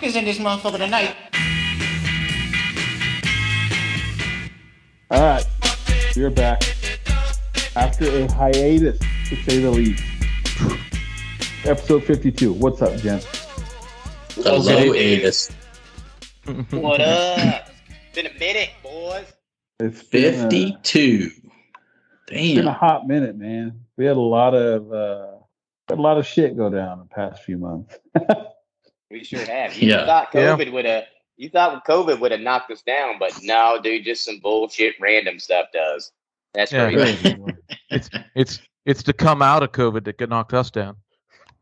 Cook is in this motherfucker tonight. All right, we're back after a hiatus, to say the least. Episode 52. What's up, Jen? Hello, Atis. What up? Been a minute, boys. It's been a- 52. It's been a hot minute, man. We had a lot of uh, had a lot of shit go down the past few months. We sure have. You Yeah. thought Yeah. COVID would have. You thought COVID would have knocked us down, but no, dude. Just some bullshit, random stuff does. That's Yeah. crazy. It's it's it's to come out of COVID that knocked us down.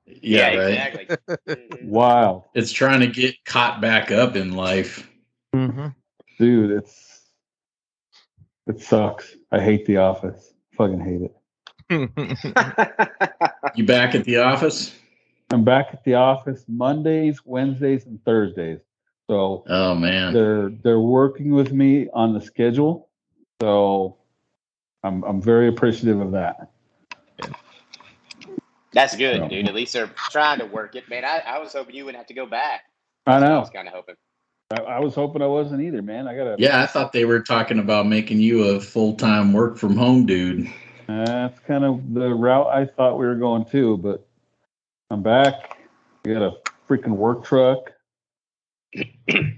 Yeah, right. exactly. Mhm. Wow, It's trying to get caught back up in life. Mm-hmm. dude, it's it sucks. I hate the office. Fucking hate it. You back at the office? I'm back at the office Mondays, Wednesdays, and Thursdays. So Oh man. they're they're working with me on the schedule. So I'm I'm very appreciative of that. That's good, No. dude. At least they're trying to work it, man. I, I was hoping you wouldn't have to go back. I know. I know. was kind of hoping. I, I was hoping I wasn't either, man. I gotta. Yeah, I thought they were talking about making you a full time work from home dude. That's kind of the route I thought we were going to, but I'm back. We got a freaking work truck.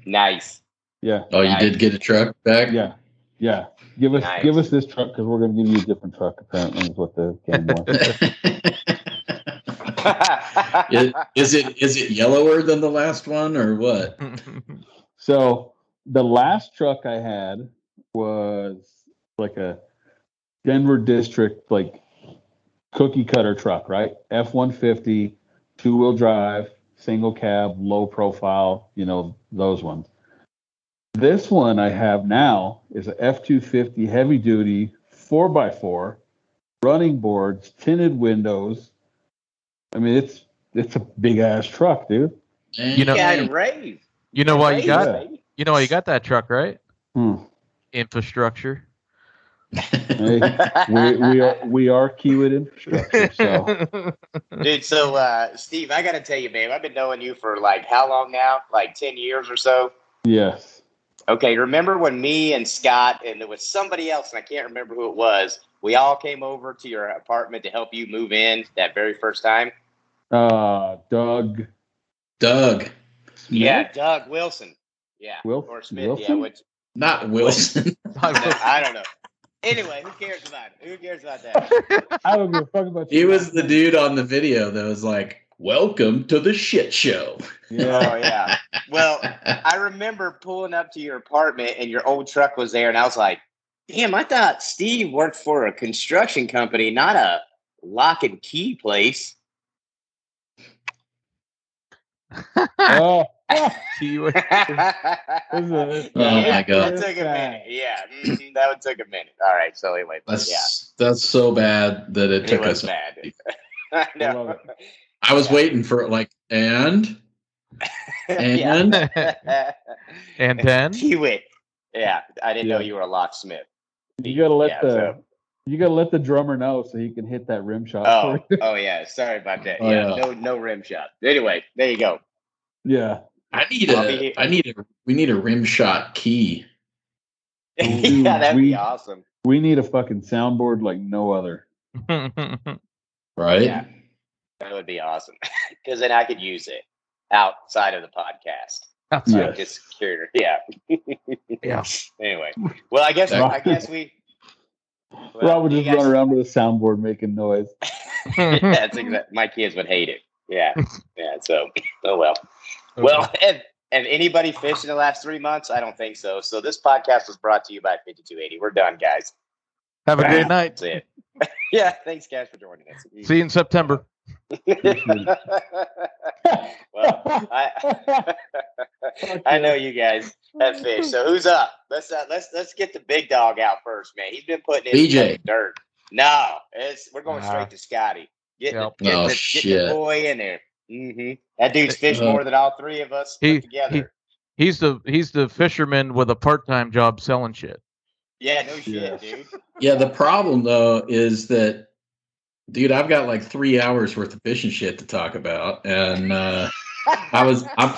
Nice. Yeah, Oh, you Nice. did get a truck back? yeah, yeah. Give us Nice. give us this truck because we're gonna give you a different truck. Apparently, is what the game was. is, is it is it yellower than the last one or what? so the last truck I had was like a Denver district like cookie cutter truck, right? F one fifty, two wheel drive, single cab, low profile, you know, those ones. This one I have now is a F two fifty heavy duty four x four, running boards, tinted windows. I mean it's it's a big ass truck, dude. You know- yeah, and rave. you know why you got Yeah. you know why you got that truck, right? Hmm. Infrastructure. Hey, we, we are we are Kiewit infrastructure. So Dude, so uh, Steve, I gotta tell you, man, I've been knowing you for like how long now? Like ten years or so. yes, Okay, remember when me and Scott and there was somebody else, and I can't remember who it was. We all came over to your apartment to help you move in that very first time. uh, Doug Doug, Yeah, Doug Wilson. Yeah, Wil- or Smith. Wilson? Yeah, which not Wilson. I don't know. Anyway, who cares about it? Who cares about that? I don't give a fuck about he you. was the dude on the video that was like, "Welcome to the shit show." Yeah, Oh yeah. Well, I remember pulling up to your apartment and your old truck was there, and I was like, "Damn, I thought Steve worked for a construction company, not a lock and key place." oh, oh, Kiwi. that a- Oh my god, took a minute. Yeah, mhm, that would took a minute. All right. So anyway, that's yeah, that's so bad that it it took was us. bad. I I love know. I was Yeah. waiting for it, like, and and and then Kiewit. Yeah, I didn't know you were a locksmith. You gotta let Yeah, the so- you gotta let the drummer know so he can hit that rim shot. Oh, oh yeah. Sorry about that. Oh, yeah, yeah. no, no rim shot. Anyway, there you go. yeah. I need a I need a we need a rim shot key. Dude, yeah, that'd we- be awesome. We need a fucking soundboard like no other. Right? Yeah. That would be awesome because then I could use it outside of the podcast. Outside. Yeah. I'm just curious. Yeah. Yeah. Anyway, well, I guess I guess we. well, Rob would just guys- run around with a soundboard making noise. yeah, that's exact. My kids would hate it. Yeah, yeah. So, oh well. Well, and and anybody fished in the last three months? I don't think so. So this podcast was brought to you by 5280. We're done, guys. Have a great night. That's it. yeah. Thanks, guys, for joining us. See you in September. well, I I know you guys have fish. So who's up? Let's uh, let's let's get the big dog out first, man. He's been putting in BJ. dirt. No, it's we're going Nah. straight to Scotty. Get, Yep. the, get, Oh, the, get the boy in there. Hmm That dude's fished Uh, more than all three of us He- put together. He's the he's the fisherman with a part time job selling shit. yeah, no shit, Yeah. dude. Yeah, the problem though is that dude, I've got like three hours worth of fishing shit to talk about. And uh I was I'm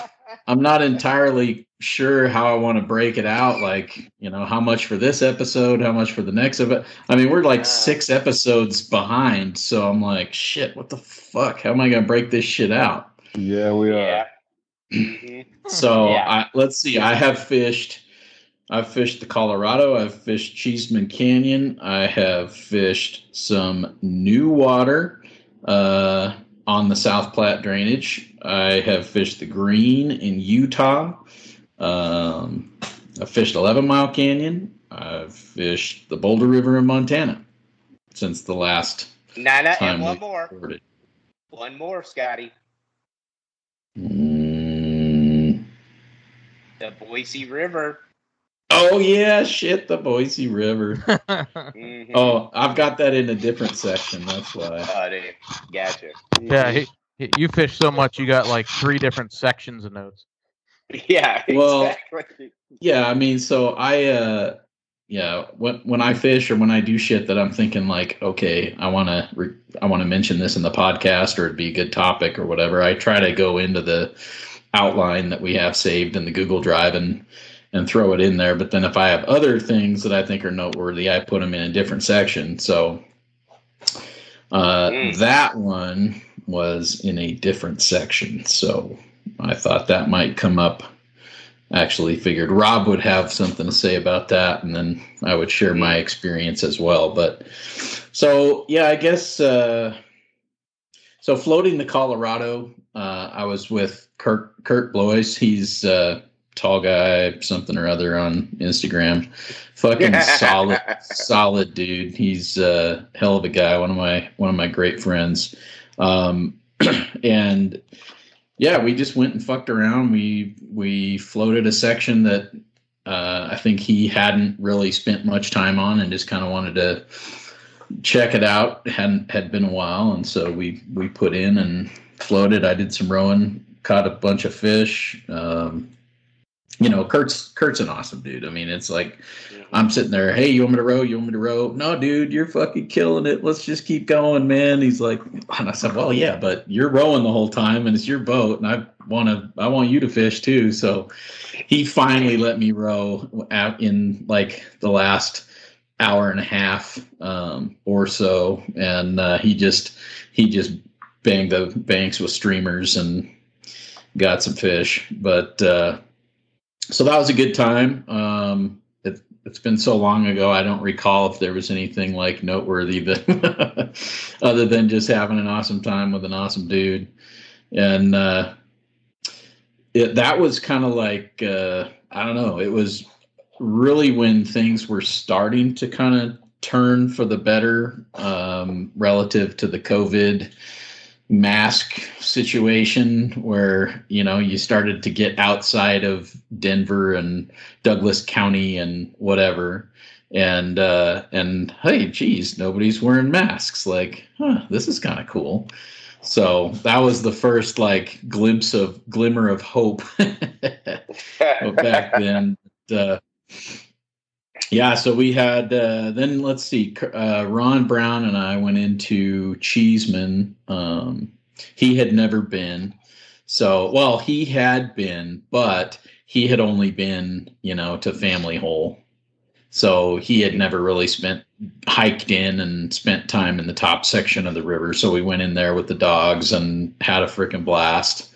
I'm not entirely sure how I want to break it out. Like, you know, how much for this episode, how much for the next of it. I mean, we're like six episodes behind, so I'm like, shit, what the fuck? How am I gonna break this shit out? Yeah, we are. Yeah. So Yeah. I, let's see. I have fished. I've fished the Colorado. I've fished Cheesman Canyon. I have fished some new water uh, on the South Platte drainage. I have fished the Green in Utah. Um, I fished Eleven Mile Canyon. I've fished the Boulder River in Montana since the last Nana, time and one more. recorded. One more, Scotty. Mm. The Boise River. Oh yeah, shit, the Boise River. Mhm. Oh, I've got that in a different section. That's why. Oh, dude. Gotcha. yeah, he, he- you fish so much, you got like three different sections of notes. Yeah, Well, exactly. Yeah, I mean, so I, uh, yeah, when when I fish or when I do shit that I'm thinking like, okay, I want to, re- I want to mention this in the podcast or it'd be a good topic or whatever. I try to go into the outline that we have saved in the Google Drive and and throw it in there. But then if I have other things that I think are noteworthy, I put them in a different section. So uh, Mm. that one was in a different section. So I thought that might come up. Actually, figured Rob would have something to say about that, and then I would share my experience as well. But so yeah, I guess uh, so. Floating the Colorado, uh, I was with Kurt Kurt Blois. He's uh, tall guy, something or other on Instagram. Fucking solid, solid dude. He's a hell of a guy. One of my one of my great friends. Um, and yeah, we just went and fucked around. We we floated a section that uh, I think he hadn't really spent much time on, and just kind of wanted to check it out. hadn't had been a while, and so we we put in and floated. I did some rowing, caught a bunch of fish. Um, you know, Kurt's Kurt's an awesome dude. I mean, it's like I'm sitting there, hey, you want me to row? You want me to row? No, dude, you're fucking killing it. Let's just keep going, man. He's like, and I said, well, yeah, but you're rowing the whole time, and it's your boat, and I want to, I want you to fish too. So he finally let me row out in like the last hour and a half um, or so, and uh, he just, he just banged the banks with streamers and got some fish, but. uh so that was a good time. Um, it, it's been so long ago, I don't recall if there was anything like noteworthy that, other than just having an awesome time with an awesome dude. And uh, it, that was kind of like, uh, I don't know, it was really when things were starting to kind of turn for the better um, relative to the COVID mask situation where you know you started to get outside of Denver and Douglas County and whatever. And uh and hey geez nobody's wearing masks. Like huh this is kind of cool. So that was the first like glimpse of glimmer of hope back then. Uh, yeah, so we had uh, then let's see, uh, Ron Brown and I went into Cheesman. Um, he had never been, so well he had been, but he had only been you know to Family Hole, so he had never really spent hiked in and spent time in the top section of the river. So we went in there with the dogs and had a freaking blast.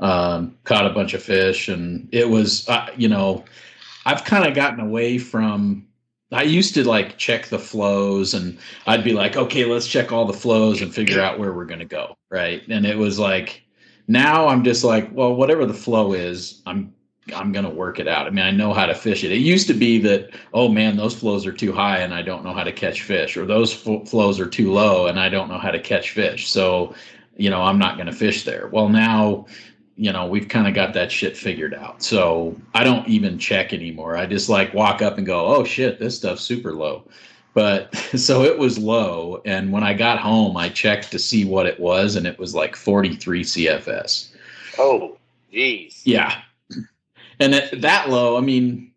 Um, caught a bunch of fish, and it was uh, you know. I've kind of gotten away from I used to like check the flows and I'd be like, okay, let's check all the flows and figure out where we're going to go. Right. And it was like, now I'm just like, well, whatever the flow is, I'm, I'm going to work it out. I mean, I know how to fish it. It used to be that, oh man, those flows are too high and I don't know how to catch fish, or those f- flows are too low and I don't know how to catch fish. So, you know, I'm not going to fish there. Well, now, you know, we've kind of got that shit figured out. So I don't even check anymore. I just like walk up and go, oh shit, this stuff's super low. But so it was low. And when I got home, I checked to see what it was, and it was like 43 CFS. Oh, jeez. Yeah. And at that low, I mean,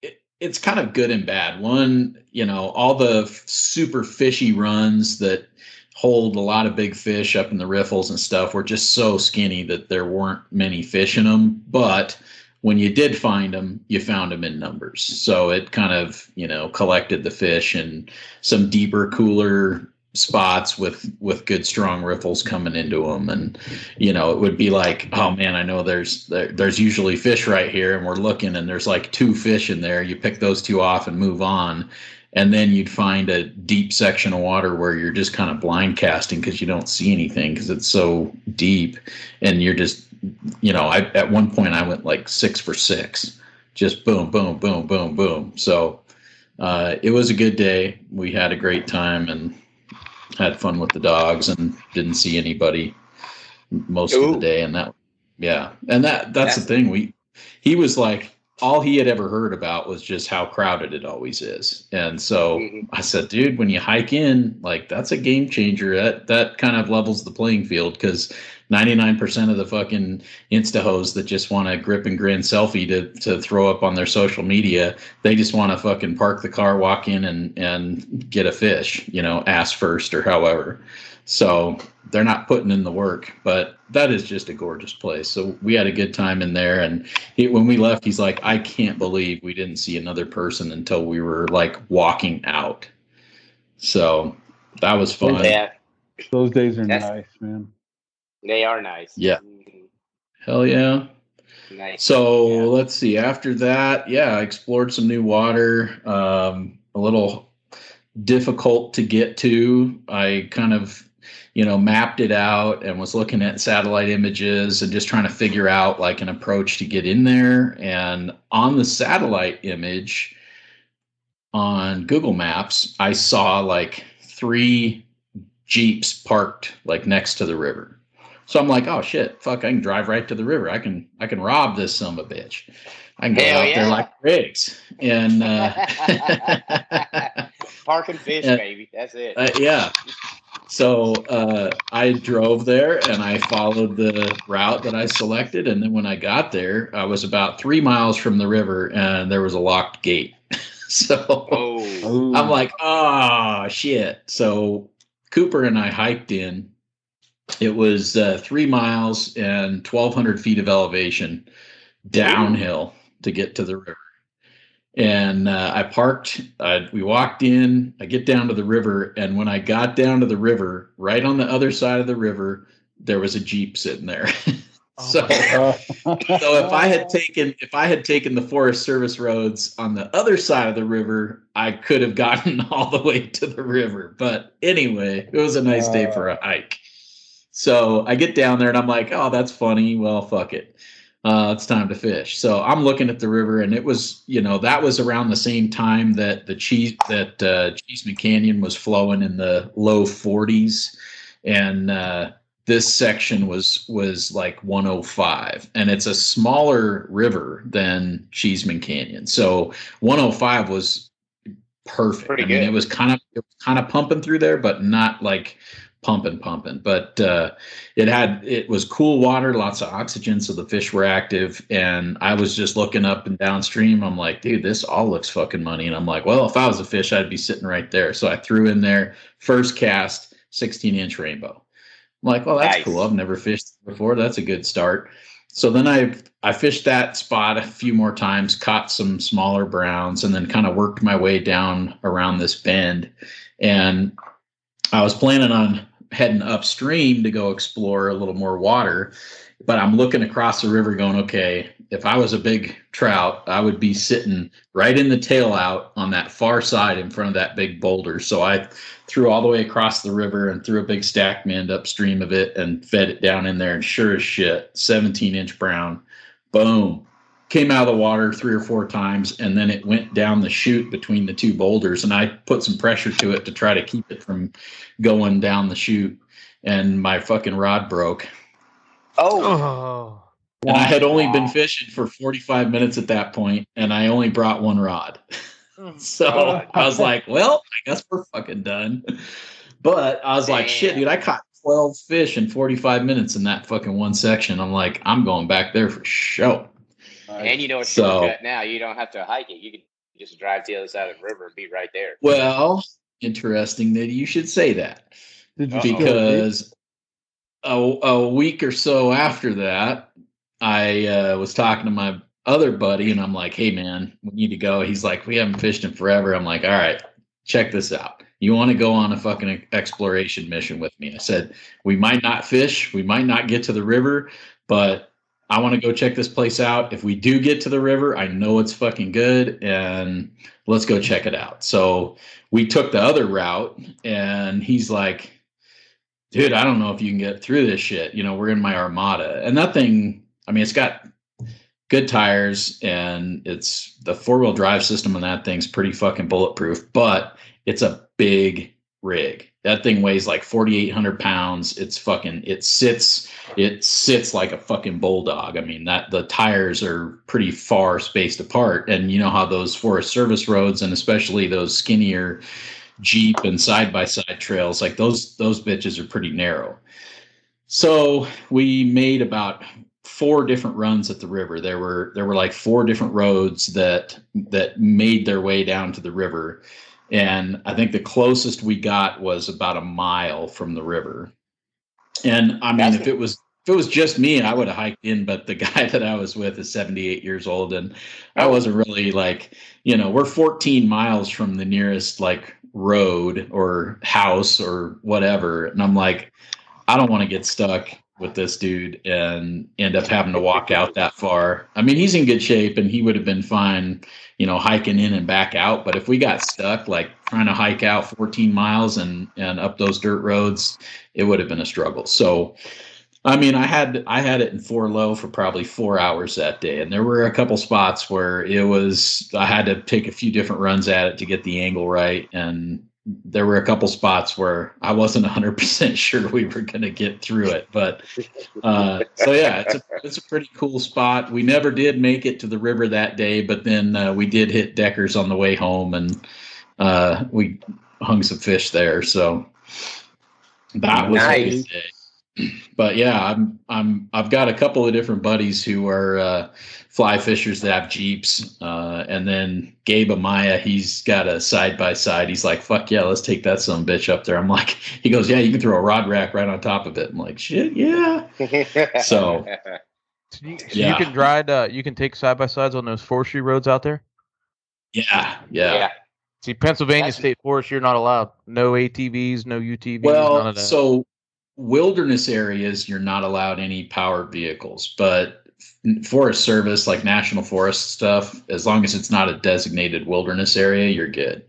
it, it's kind of good and bad. One, you know, all the f- super fishy runs that hold a lot of big fish up in the riffles and stuff were just so skinny that there weren't many fish in them. But when you did find them, you found them in numbers. So it kind of, you know, collected the fish in some deeper, cooler spots with with good strong riffles coming into them and you know it would be like oh man i know there's there, there's usually fish right here and we're looking and there's like two fish in there you pick those two off and move on and then you'd find a deep section of water where you're just kind of blind casting because you don't see anything because it's so deep. And you're just you know I, at one point i went like six for six. Just boom boom boom boom boom. So uh, it was a good day. We had a great time and had fun with the dogs and didn't see anybody most Ooh. of the day. And that yeah. And that that's, that's the thing. We he was like all he had ever heard about was just how crowded it always is. And so mm-hmm. I said, dude, when you hike in, like that's a game changer. That that kind of levels the playing field because 99% of the fucking insta hoes that just want a grip and grin selfie to to throw up on their social media, they just want to fucking park the car, walk in and and get a fish, you know, ass first or however. So they're not putting in the work, but that is just a gorgeous place. So we had a good time in there. And he, when we left, he's like, I can't believe we didn't see another person until we were like walking out. So that was fun. Yeah. Those days are That's, nice, man. They are nice. Yeah. Mm-hmm. Hell yeah. Nice. So yeah. let's see. After that, yeah, I explored some new water. Um, a little difficult to get to. I kind of you know, mapped it out and was looking at satellite images and just trying to figure out like an approach to get in there. And on the satellite image on Google Maps, I saw like three Jeeps parked like next to the river. So I'm like, oh shit, fuck, I can drive right to the river. I can I can rob this son of a bitch. I can go Hell out yeah. there like rigs and uh, park and fish, baby. That's it. Uh, yeah. So uh, I drove there and I followed the route that I selected. And then when I got there, I was about three miles from the river and there was a locked gate. so oh. I'm like, oh, shit. So Cooper and I hiked in. It was uh, three miles and 1,200 feet of elevation downhill to get to the river and uh, I parked. Uh, we walked in. I get down to the river, and when I got down to the river, right on the other side of the river, there was a jeep sitting there. so, oh so if I had taken if I had taken the Forest Service roads on the other side of the river, I could have gotten all the way to the river. But anyway, it was a nice day for a hike. So I get down there and I'm like, oh, that's funny. Well, fuck it uh, it's time to fish. So I'm looking at the river, and it was, you know, that was around the same time that the cheese that uh, Cheesman Canyon was flowing in the low 40s, and uh, this section was was like 105, and it's a smaller river than Cheesman Canyon. So 105 was perfect. I mean, it was kind of it was kind of pumping through there, but not like pumping, pumping. But uh, it had it was cool water, lots of oxygen, so the fish were active. And I was just looking up and downstream. I'm like, dude, this all looks fucking money. And I'm like, well, if I was a fish, I'd be sitting right there. So I threw in there first cast, 16 inch rainbow. I'm like, well, that's nice. cool. I've never fished before. That's a good start. So then I I fished that spot a few more times, caught some smaller browns, and then kind of worked my way down around this bend. And I was planning on heading upstream to go explore a little more water. But I'm looking across the river going, okay, if I was a big trout, I would be sitting right in the tail out on that far side in front of that big boulder. So I threw all the way across the river and threw a big stack mend upstream of it and fed it down in there. And sure as shit, 17 inch brown, boom, came out of the water three or four times and then it went down the chute between the two boulders and i put some pressure to it to try to keep it from going down the chute and my fucking rod broke. Oh, oh. and i had only been fishing for 45 minutes at that point and i only brought one rod. Hmm. so i was like well i guess we're fucking done. But i was Damn. like shit dude i caught 12 fish in 45 minutes in that fucking one section. I'm like i'm going back there for sure and you know it's so, shortcut now. You don't have to hike it. You can just drive to the other side of the river and be right there. Well, interesting that you should say that. Uh-oh. because a, a week or so after that, I uh, was talking to my other buddy, and I'm like, "Hey, man, we need to go." He's like, "We haven't fished in forever." I'm like, "All right, check this out. You want to go on a fucking exploration mission with me?" I said, "We might not fish, we might not get to the river, but I want to go check this place out. If we do get to the river, I know it's fucking good, and let's go check it out." So we took the other route, and he's like dude, I don't know if you can get through this shit. You know, we're in my Armada, and that thing. I mean, it's got good tires, and it's the four wheel drive system on that thing's pretty fucking bulletproof. But it's a big rig. That thing weighs like forty eight hundred pounds. It's fucking. It sits. It sits like a fucking bulldog. I mean, that the tires are pretty far spaced apart, and you know how those Forest Service roads, and especially those skinnier Jeep and side by side trails, like those those bitches are pretty narrow. So we made about four different runs at the river. There were there were like four different roads that that made their way down to the river. And I think the closest we got was about a mile from the river. And I mean, That's- if it was if it was just me, I would have hiked in, but the guy that I was with is 78 years old and I oh. wasn't really like, you know, we're 14 miles from the nearest like road or house or whatever. And I'm like, I don't want to get stuck with this dude and end up having to walk out that far. I mean, he's in good shape and he would have been fine, you know, hiking in and back out. But if we got stuck, like trying to hike out 14 miles and and up those dirt roads, it would have been a struggle. So, I mean, I had I had it in four low for probably four hours that day, and there were a couple spots where it was I had to take a few different runs at it to get the angle right, and there were a couple spots where I wasn't 100% sure we were going to get through it. But uh, so yeah, it's a it's a pretty cool spot. We never did make it to the river that day, but then uh, we did hit Deckers on the way home, and uh, we hung some fish there. So that was Nice. But yeah, I'm I'm I've got a couple of different buddies who are uh, fly fishers that have jeeps, uh, and then Gabe Amaya, he's got a side by side. He's like, "Fuck yeah, let's take that some bitch up there." I'm like, he goes, "Yeah, you can throw a rod rack right on top of it." I'm like, "Shit, yeah." So- So you, so Yeah. you can ride. Uh, you can take side by sides on those forestry roads out there. Yeah, yeah. yeah. See, Pennsylvania That's- State Forest, you're not allowed. No ATVs, no UTVs, none Well, of that. so wilderness areas, you're not allowed any powered vehicles, but Forest Service, like National Forest stuff, as long as it's not a designated wilderness area, you're good.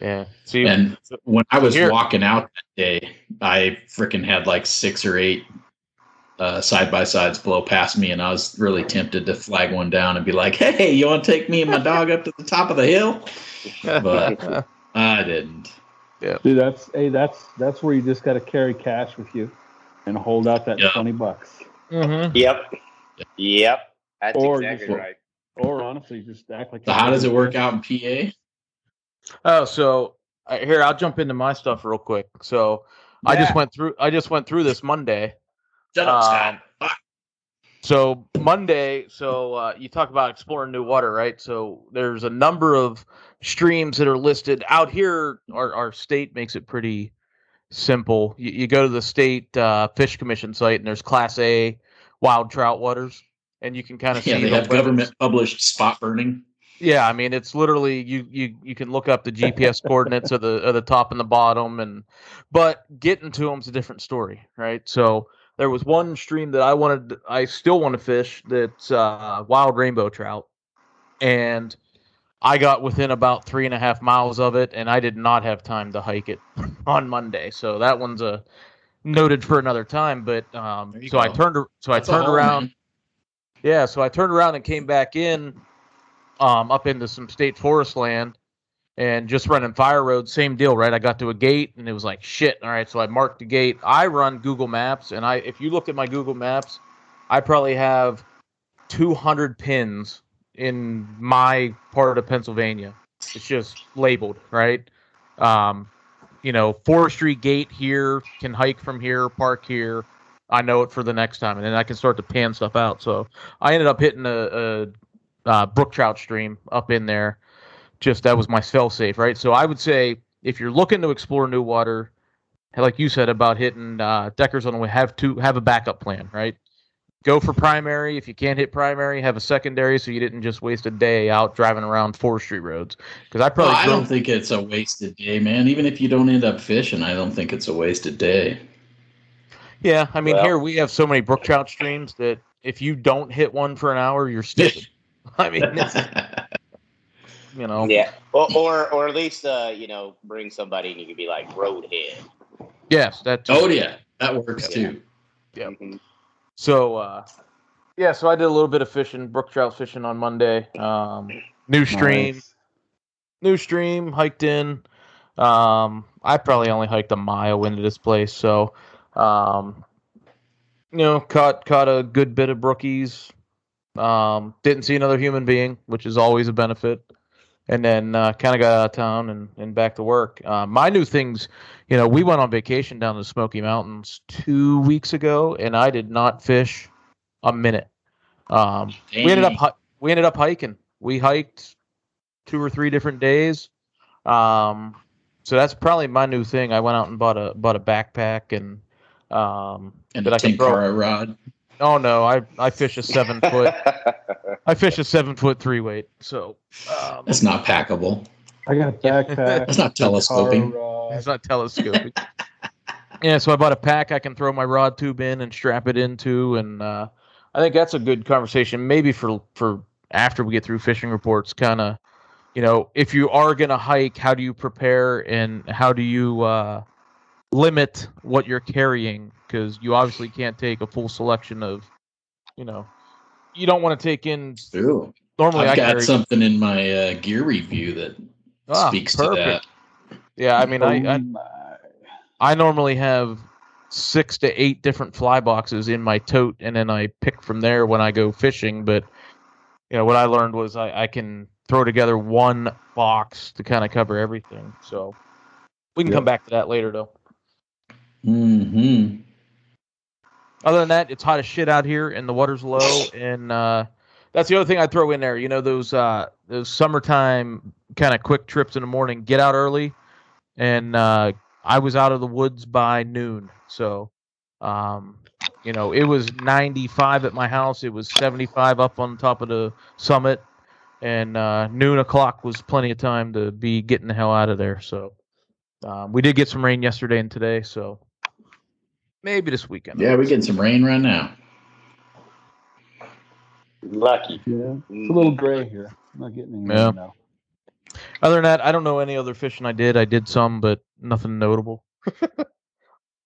yeah. See, And when I was Here- walking out that day, I freaking had like six or eight uh, side by sides blow past me, and I was really tempted to flag one down and be like, "Hey, you want to take me and my dog up to the top of the hill?" but- I didn't. Yeah, dude, that's hey, that's that's where you just got to carry cash with you and hold out that Yeah. twenty bucks, Mhm. Yep. Yep. That's Or exactly just- right. or honestly, just act like. So how does it work out in PA? Oh, so uh, here I'll jump into my stuff real quick. So I just went through. I just went through this Monday. Shut up, Um, Scott. Fuck. So Monday, so uh, you talk about exploring new water, right? So there's a number of streams that are listed out here. Our our state makes it pretty simple. You, you go to the state uh, fish commission site, and there's Class A wild trout waters, and you can kind of Yeah, see they the have government published spot burning. Yeah, I mean it's literally you you you can look up the GPS coordinates of the of the top and the bottom, and but getting to them's a different story, right? So there was one stream that I wanted, I still want to fish. That's uh, wild rainbow trout, and I got within about three and a half miles of it, and I did not have time to hike it on Monday. So that one's a noted for another time. But um, so I turned so That's I turned around. man. Yeah, so I turned around and came back in, um, up into some state forest land, and just running fire road. Same deal, right? I got to a gate and it was like shit. All right, so I marked the gate. I run Google Maps, and I if you look at my Google Maps, I probably have 200 pins in my part of Pennsylvania. It's just labeled, right? Um, you know, forestry gate here can hike from here, park here. I know it for the next time, and then I can start to pan stuff out. So I ended up hitting a, a, uh brook trout stream up in there. Just that was my fail safe, right? So I would say if you're looking to explore new water, like you said about hitting uh, Deckers on the way, have to have a backup plan, right? Go for primary. If you can't hit primary, have a secondary, so you didn't just waste a day out driving around forestry roads. Because I probably Well, I don't think it's a wasted day, man. Even if you don't end up fishing, I don't think it's a wasted day. Yeah, I mean Well- here we have so many brook trout streams that if you don't hit one for an hour, you're stupid. I mean, you know, Yeah, or or, or at least uh, you know bring somebody and you can be like roadhead. yes, that. oh yeah, that works Yeah. too. Yep. Mhm. So, uh, yeah, so I did a little bit of fishing, brook trout fishing on Monday. Um, new stream, Nice. new stream, hiked in. Um, I probably only hiked a mile into this place, so um, you know, caught caught a good bit of brookies. Um, didn't see another human being, which is always a benefit. And then uh, kind of got out of town and, and back to work. Uh, my new things, you know, we went on vacation down to the Smoky Mountains two weeks ago, and I did not fish a minute. Um, we ended up we ended up hiking. We hiked two or three different days. Um, so that's probably my new thing. I went out and bought a bought a backpack and um, and a I can throw. Rod. Oh no, I I fish a seven foot. I fish a seven foot three weight. So um, That's not packable. I got a backpack. That's not telescoping. car rod. it's not telescoping. yeah, so I bought a pack I can throw my rod tube in and strap it into, and uh, I think that's a good conversation. Maybe for for after we get through fishing reports, kind of, you know, if you are gonna hike, how do you prepare and how do you uh, limit what you're carrying? Because you obviously can't take a full selection of, you know, you don't want to take in. Ooh. Normally, I I've got carry something in my uh, gear review that Ah, speaks perfect. to that. Yeah, I mean, I, I Oh. I normally have six to eight different fly boxes in my tote, and then I pick from there when I go fishing. But you know, what I learned was I, I can throw together one box to kind of cover everything. So we can Yep. come back to that later, though. hmm Other than that, it's hot as shit out here, and the water's low, and uh, that's the other thing I throw in there. You know, those uh, those summertime kind of quick trips in the morning. Get out early, and uh, I was out of the woods by noon. So, um, you know, it was 95 at my house. It was 75 up on top of the summit, and uh, noon o'clock was plenty of time to be getting the hell out of there. So, um, we did get some rain yesterday and today. So. Maybe this weekend. Yeah, we're getting some rain right now. Lucky. Yeah, it's a little gray here. I'm not getting any Yeah. rain now. Other than that, I don't know any other fishing I did. I did some, but nothing notable.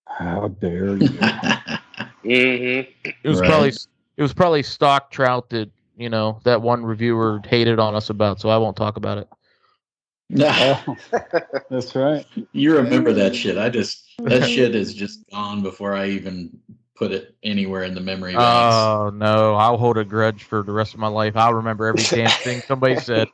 How dare you? hmm It was Right. probably it was probably stock trout that you know that one reviewer hated on us about, so I won't talk about it. Oh, that's right. you remember that shit. I just that shit is just gone before I even put it anywhere in the memory banks. Oh no, I'll hold a grudge for the rest of my life. I'll remember every damn thing somebody said.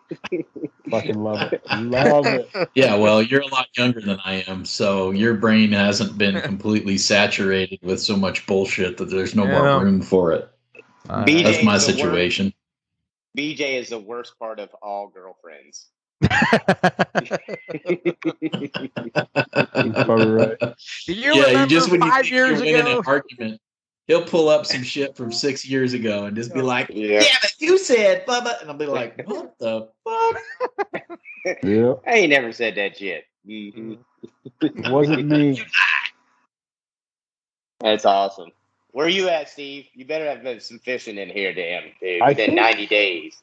Fucking love it. Love it. yeah, well, you're a lot younger than I am, so your brain hasn't been completely saturated with so much bullshit that there's no Yeah. more room for it. Uh, That's my is worst. situation. BJ is the worst part of all girlfriends. That's probably right. Do you yeah, you remember just when you five think years you're winning ago? an argument, he'll pull up some shit from six years ago and just be like, Yeah. "Yeah, but you said blah blah," and I'll be like, "What the fuck?" Yeah, I ain't never said that shit. Mhm. it wasn't me. That's awesome. Where you at, Steve? You better have been some fishing in here, damn, dude. I Within think- 90 days.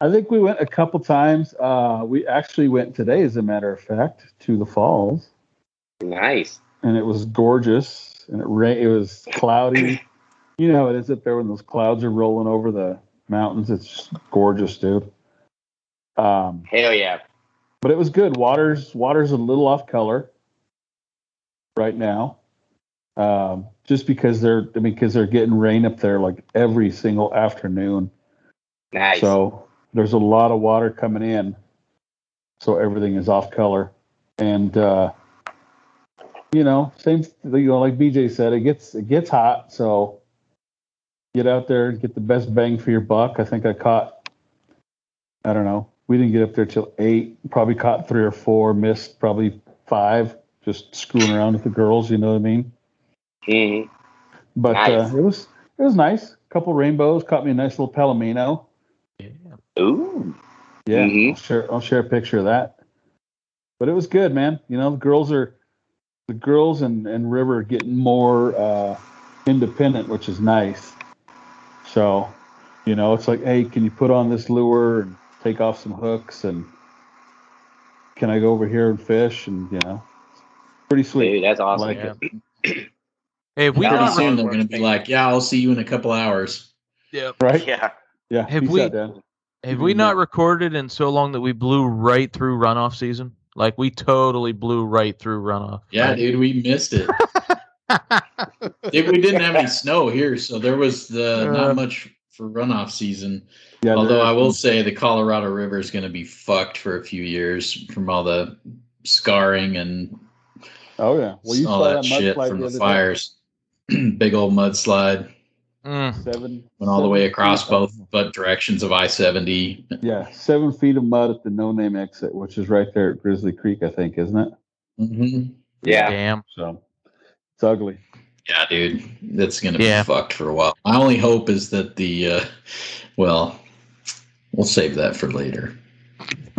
I think we went a couple times. Uh, we actually went today, as a matter of fact, to the falls, Nice. and it was gorgeous. And it ra- It was cloudy. You know how it is up there when those clouds are rolling over the mountains. It's just gorgeous, dude. Um, Hell yeah. but it was good. Water's water's a little off color right now, um, just because they're I mean because they're getting rain up there like every single afternoon. Nice. So there's a lot of water coming in, so everything is off color, and uh, you know same you know like BJ said it gets it gets hot so get out there and get the best bang for your buck. I think I caught I don't know we didn't get up there till eight probably caught three or four missed probably five just screwing around with the girls. You know what I mean? Mhm. But Nice. uh, it was it was nice. A couple rainbows. Caught me a nice little palomino. Yeah. Ooh. Yeah, Mhm. I'll share. I'll share a picture of that. But it was good, man. You know, the girls are the girls and and River are getting more uh, independent, which is nice. So, you know, it's like, hey, can you put on this lure and take off some hooks and can I go over here and fish? And you know, pretty sweet. Dude, that's awesome. Like Yeah. Hey, we Pretty soon soon they're going to be like, "Yeah, I'll see you in a couple hours." yeah, Right? Yeah. Yeah. Have we- out, Dan. Have we not recorded in so long that we blew right through runoff season? Like we totally blew right through runoff. Yeah, right? dude, we missed it. Dude, we didn't have any snow here, so there was the Uh. not much for runoff season. Yeah, Although I will say the Colorado River is going to be fucked for a few years from all the scarring and Oh yeah. Well, you all saw that, that shit from the the fires. Big old mudslide Mm. Seven. went all the way across both butt directions of I seventy. Yeah, seven feet of mud at the no name exit, which is right there at Grizzly Creek, I think, isn't it? Mm-hmm. Yeah. Damn. So it's ugly. Yeah, dude, that's gonna be fucked for a while. My only hope is that the, uh, well, we'll save that for later.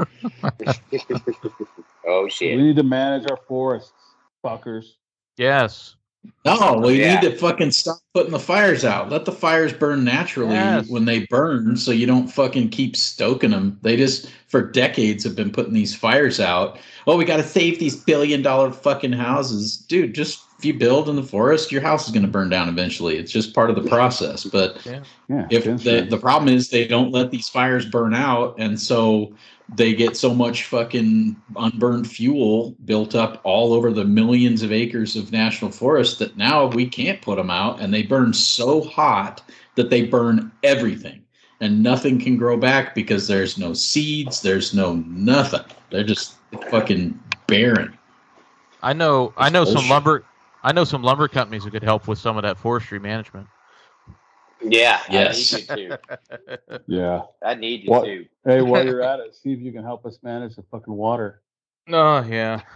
Oh shit! We need to manage our forests, fuckers. Yes. No, we Yeah. need to fucking stop putting the fires out. Let the fires burn naturally Yes. when they burn, so you don't fucking keep stoking them. They just for decades have been putting these fires out. Oh, we got to save these billion dollar fucking houses, dude. Just if you build in the forest, your house is going to burn down eventually. It's just part of the process. But Yeah. if the, insurance. the problem is they don't let these fires burn out and so they get so much fucking unburned fuel built up all over the millions of acres of national forest that now we can't put them out and they burn so hot that they burn everything and nothing can grow back because there's no seeds there's no nothing they're just fucking barren I know. I It's know some lumber. I know some lumber companies who could help with some of that forestry management. Yeah. Yes. I need you to. yeah. I need you What? to. Hey, while you're at it, see if you can help us manage the fucking water. Oh yeah.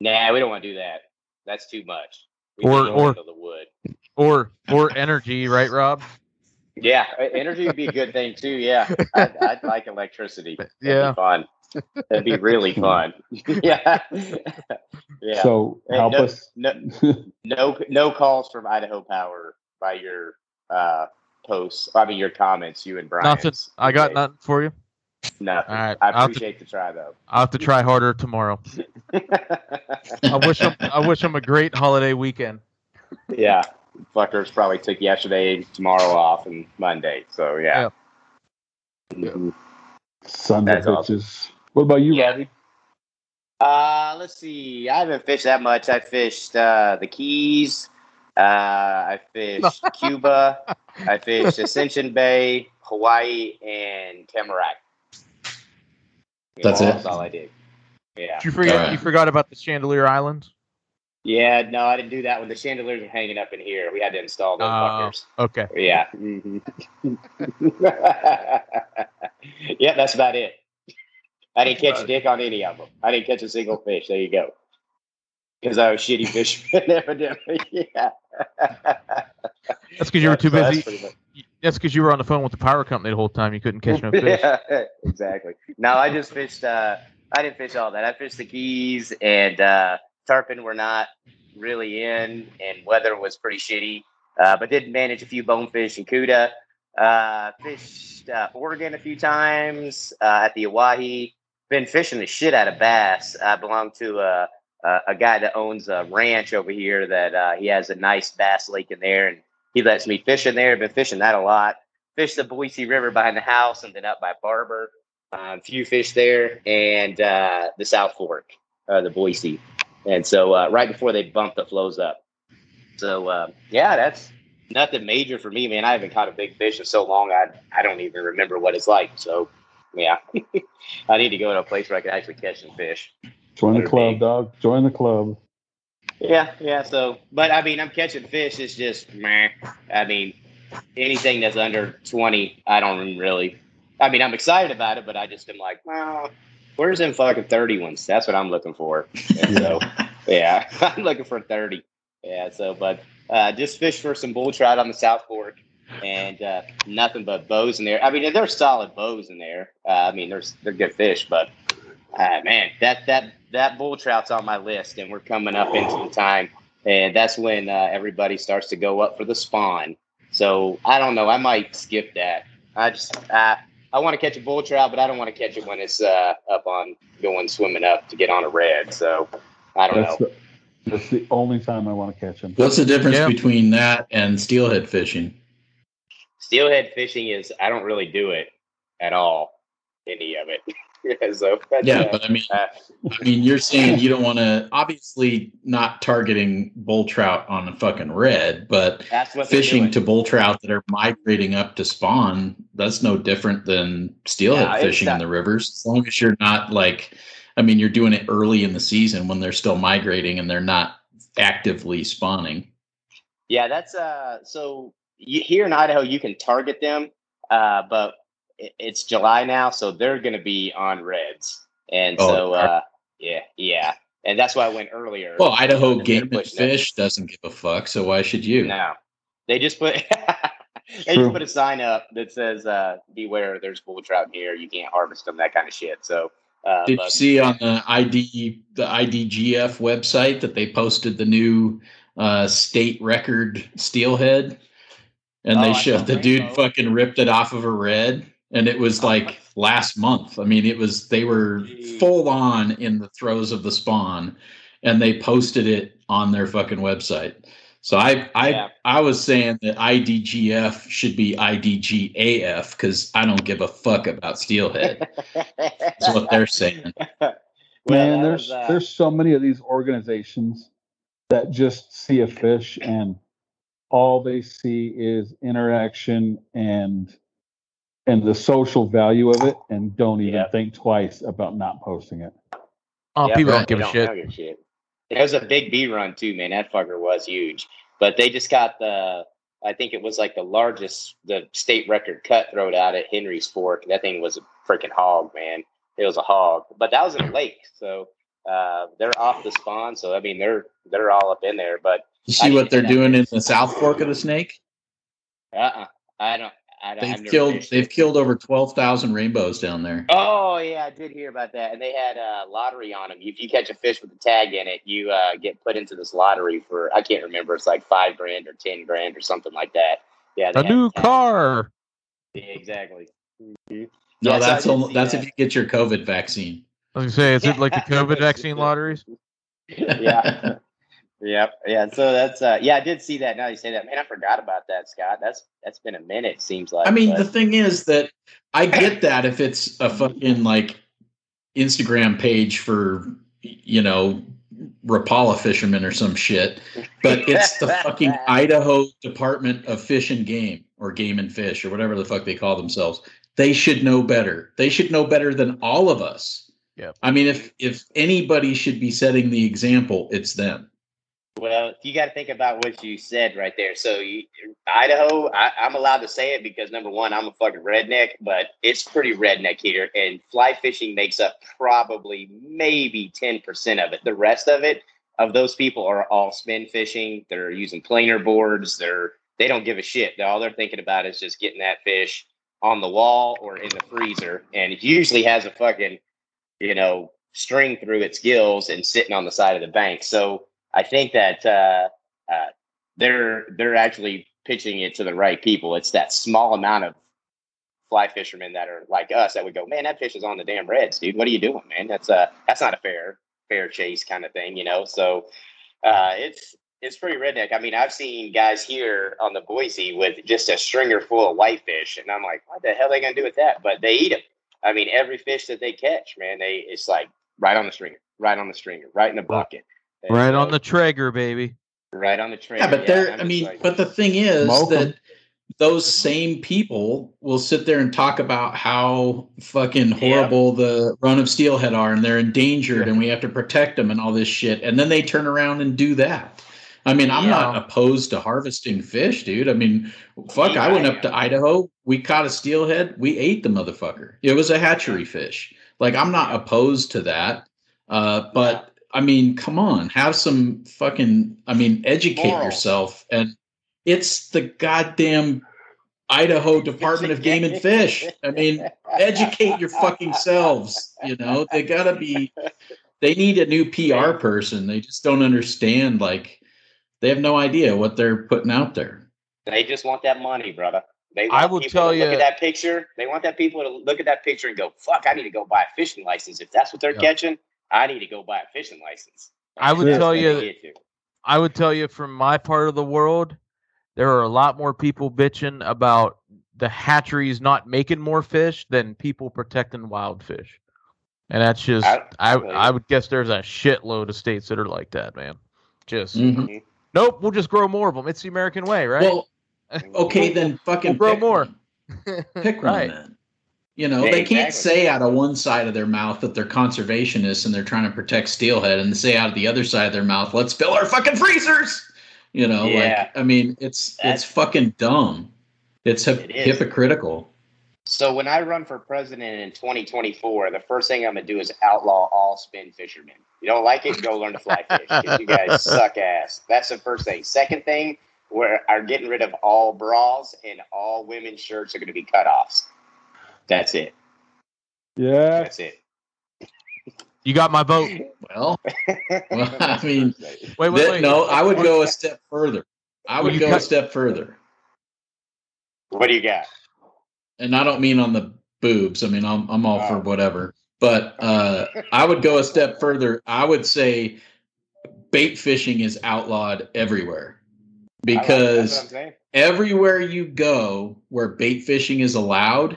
nah, we don't want to do that. That's too much. We Or- or- the wood. Or or energy, right, Rob? Yeah, energy would be a good thing too. Yeah, I'd, I'd like electricity. That'd Yeah. be fun. That'd be really fun. yeah, yeah. So help no- us. no, no, no calls from Idaho Power by your uh posts. I mean, your comments. You and Brian. Nothing. I got nothing for you. Nothing. All right, I I'll to- appreciate the try though. I'll have to try harder tomorrow. I wish them. I wish them a great holiday weekend. yeah, fuckers probably took yesterday, tomorrow off, and Monday. So yeah. Mhm. Sons That's of awesome. bitches. What about you, Yeah. Robbie? Uh, let's see. I haven't fished that much. I fished uh, the Keys. Uh, I fished Cuba. I fished Ascension Bay, Hawaii, and Tamarack. Yeah, That's it? That's all I did. Yeah. Did you forget? Alright. You forgot about the Chandeleur Islands. Yeah. No, I didn't do that one. The chandeliers are hanging up in here. We had to install those Oh. fuckers. Okay. Yeah. Yeah, that's about it. I didn't catch a dick on any of them. I didn't catch a single fish. There you go. Because I was shitty fisherman, evidently. Yeah. That's because you were too So busy. That's because you were on the phone with the power company the whole time. You couldn't catch no fish. yeah, exactly. No, I just fished. Uh, I didn't fish all that. I fished the Keys and uh, tarpon were not really in, and weather was pretty shitty. Uh, but did manage a few bonefish and cuda. Uh, fished uh, Oregon a few times uh, at the Owyhee. Been fishing the shit out of bass. I belong to a, a, a guy that owns a ranch over here that uh, he has a nice bass lake in there, and he lets me fish in there. I've Been fishing that a lot Fish the Boise River behind the house and then up by Barber. A few fish there and uh, the South Fork, uh, the Boise. And so uh, right before they bump the flows up. So uh, yeah, that's nothing major for me, man. I haven't caught a big fish in so long. I I don't even remember what it's like. So yeah, I need to go to a place where I can actually catch some fish. Join the club, dog. Join the club. Yeah, yeah. So, but I mean, I'm catching fish. It's just, meh. I mean, anything that's under 20, I don't really. I mean, I'm excited about it, but I just am like, well, where's them fucking 30 ones? That's what I'm looking for. And so, yeah, I'm looking for 30. Yeah, so but uh, just fish for some bull trout on the South Fork, and uh, nothing but bows in there. I mean, they're solid bows in there. Uh, I mean, they're they're good fish, but uh, man, that that that bull trout's on my list, and we're coming up into the time, and that's when uh, everybody starts to go up for the spawn. So I don't know. I might skip that. I just uh, I want to catch a bull trout, but I don't want to catch it when it's uh, up on going swimming up to get on a redd. So I don't That's know. the, that's the only time I want to catch them. What's the difference Yeah. between that and steelhead fishing? Steelhead fishing is I don't really do it at all. Any of it. yeah, so Yeah, uh, but I mean, uh, I mean, you're saying you don't want to obviously not targeting bull trout on a fucking redd, but that's what fishing to bull trout that are migrating up to spawn. That's no different than steelhead Yeah, fishing in the rivers. As long as you're not like, I mean, you're doing it early in the season when they're still migrating and they're not actively spawning. Yeah, that's uh. So you, here in Idaho, you can target them, uh, but it's July now, so they're going to be on redds, and Oh, so uh, yeah, yeah, and that's why I went earlier. Well, Idaho Game and pushing it. Fish doesn't give a fuck, so why should you? No, they just put they True. just put a sign up that says uh, "Beware, there's bull trout here. You can't harvest them." That kind of shit. So. Uh, Did you see on the ID the IDGF website that they posted the new uh, state record steelhead, and Oh, they showed saw the dude rainbow. fucking ripped it off of a redd, and it was like last month. I mean, it was they were full on in the throes of the spawn, and they posted it on their fucking website. So I I Yeah. I was saying that IDGF should be IDGAF because I don't give a fuck about steelhead. That's what they're saying. Well, Man, that there's was, uh, there's so many of these organizations that just see a fish and all they see is interaction and and the social value of it and don't even Yeah. think twice about not posting it. Oh, Yeah, people don't give a shit. don't give a shit. It was a big B run too, man. That fucker was huge. But they just got the, I think it was like the largest, the state record cutthroat out at Henry's Fork. That thing was a freaking hog, man. It was a hog. But that was in a lake, so uh, they're off the spawn. So I mean, they're they're all up in there. But You see didn't what they're doing in the South Fork of the Snake? uh, uh I don't, I don't. I've They've killed they've it. killed over twelve thousand rainbows down there. Oh yeah, I did hear about that. And they had a lottery on them. If you catch a fish with a tag in it, you uh, get put into this lottery for I can't remember. It's like five grand or ten grand or something like that. Yeah, A new tag. car. Yeah, exactly. Mhm. No, Yeah, that's did only, that's that. if you get your COVID vaccine. I was gonna say, is it like the COVID vaccine lotteries? yeah. Yep. Yeah. So that's uh yeah, I did see that. Now you say that. Man, I forgot about that, Scott. That's that's been a minute, seems like. I mean, but- the thing is that I get that if it's a fucking like Instagram page for you know Rapala fishermen or some shit, but it's the fucking Idaho Department of Fish and Game or Game and Fish or whatever the fuck they call themselves. They should know better. They should know better than all of us. Yeah. I mean, if if anybody should be setting the example, it's them. Well, you got to think about what you said right there. So, you, Idaho, I, I'm allowed to say it because number one, I'm a fucking redneck, but it's pretty redneck here, and fly fishing makes up probably maybe ten percent of it. The rest of it, of those people, are all spin fishing. They're using planer boards. They're they don't give a shit. All they're thinking about is just getting that fish on the wall or in the freezer, and it usually has a fucking, you know, string through its gills and sitting on the side of the bank. So. I think that uh, uh, they're they're actually pitching it to the right people. It's that small amount of fly fishermen that are like us that would go, man, that fish is on the damn redds, dude. What are you doing, man? That's uh that's not a fair fair chase kind of thing, you know. So uh, it's it's pretty redneck. I mean, I've seen guys here on the Boise with just a stringer full of whitefish, and I'm like, what the hell are they gonna do with that? But they eat them. I mean, every fish that they catch, man, they it's like right on the stringer, right on the stringer, right in the bucket. And Right on the Traeger, baby. right on the train. Yeah, but they're. I'm I just mean, like- but the thing is Smoke 'em. that those same people will sit there and talk about how fucking horrible the run of steelhead are, and they're endangered, and we have to protect them, and all this shit, and then they turn around and do that. I mean, I'm not opposed to harvesting fish, dude. I mean, fuck, I went up to Idaho. We caught a steelhead. We ate the motherfucker. It was a hatchery fish. Like, I'm not opposed to that. Uh, but I mean, come on, have some fucking. I mean, educate Moral. yourself, and it's the goddamn Idaho Department of Game and Fish. I mean, educate your fucking selves. You know, they gotta be. They need a new PR person. They just don't understand. Like, they have no idea what they're putting out there. They just want that money, brother. They I will tell to look at that picture. They want that people to look at that picture and go, "Fuck, I need to go buy a fishing license." If that's what they're Yeah. catching, I need to go buy a fishing license. I would That's tell you- they get to. I would tell you from my part of the world, there are a lot more people bitching about the hatcheries not making more fish than people protecting wild fish. And that's just I- I I I, would guess there's a shitload of states that are like that, man. Just Mhm. nope, we'll just grow more of them. It's the American way, right? Well, okay, then fucking We'll grow pick more. one. Pick one right. then. You know, Yeah, they can't exactly. say out of one side of their mouth that they're conservationists and they're trying to protect steelhead, and say out of the other side of their mouth, "Let's fill our fucking freezers." You know, Yeah. like I mean, it's That's- it's fucking dumb. It's hip- It hypocritical. So when I run for president in 2024, the first thing I'm gonna do is outlaw all spin fishermen. You don't like it? Go learn to fly fish. you guys suck ass. That's the first thing. Second thing, we are are getting rid of all bras and all women's shirts are gonna be cutoffs. That's it. Yeah. That's it. You got my vote. Well, well, I mean, Wait, wait, th- wait. no, I would go a step further. I would you go a step further, what do you got? and I don't mean on the boobs. I mean, I'm I'm all for Oh. whatever. But uh, I would go a step further. I would say bait fishing is outlawed everywhere I like- because what I'm saying. everywhere you go where bait fishing is allowed,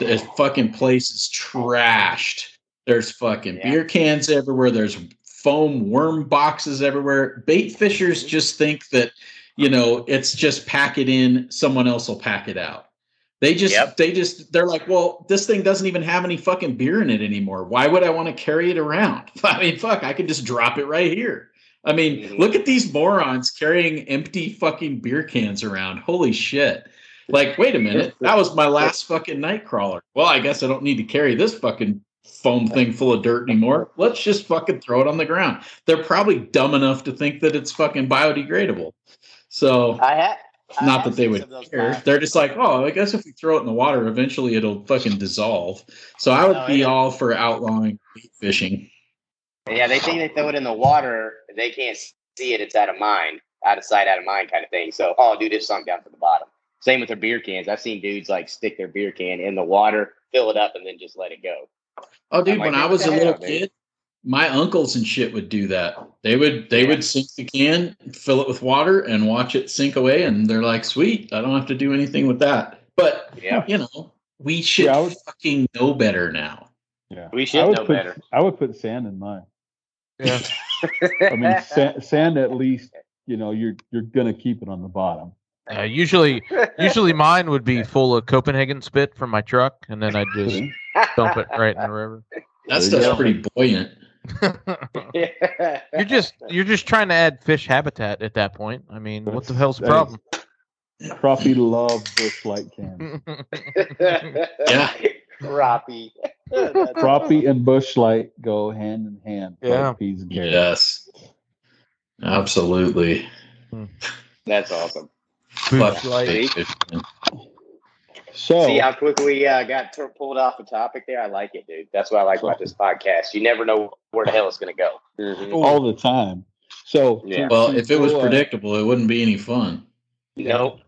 the fucking place is trashed. There's fucking Yeah. beer cans everywhere. There's foam worm boxes everywhere. Bait fishers just think that, you know, it's just pack it in, someone else will pack it out. They just, Yep. they just, they're like, well, this thing doesn't even have any fucking beer in it anymore. Why would I want to carry it around? I mean, fuck, I could just drop it right here. I mean, Mhm. look at these morons carrying empty fucking beer cans around. Holy shit. Like, wait a minute. That was my last fucking Nightcrawler. Well, I guess I don't need to carry this fucking foam thing full of dirt anymore. Let's just fucking throw it on the ground. They're probably dumb enough to think that it's fucking biodegradable. So, I had I not that they would some of those care. boxes. They're just like, oh, I guess if we throw it in the water, eventually it'll fucking dissolve. So I would No, be it- all for outlawing fishing. Yeah, they think they throw it in the water. They can't see it. It's out of mind, out of sight, out of mind kind of thing. So, oh, dude, it's sunk down to the bottom. Same with their beer cans. I've seen dudes like stick their beer can in the water, fill it up, and then just let it go. Oh, dude, I'm like, when I was a little hell, dude? kid, my uncles and shit would do that. They would they Yeah. would sink the can, fill it with water, and watch it sink away. And they're like, "Sweet, I don't have to do anything with that." But Yeah, you know, we should Yeah, I would- fucking know better now. Yeah. we I should would know put, better. I would put sand in mine. Yeah. I mean, sand, sand at least, you know, you're you're gonna keep it on the bottom. Uh, usually, usually mine would be full of Copenhagen spit from my truck, and then I'd just dump it right in the river. That stuff's go. pretty buoyant. you're just you're just trying to add fish habitat at that point. I mean, what the hell's the that problem? Crappie love Busch Light cans. Yeah. Crappie. Crappie and Busch Light go hand in hand. Yeah. peas and carrots. Yes, absolutely. That's awesome. Fuck Busch Light. bait fishing. So See how quickly I uh, got t- pulled off the topic there? I like it, dude. That's what I like about this podcast. You never know where the hell it's going to go. Mhm. all the time. So Yeah. Well, if it was uh, predictable, it wouldn't be any fun. Nope.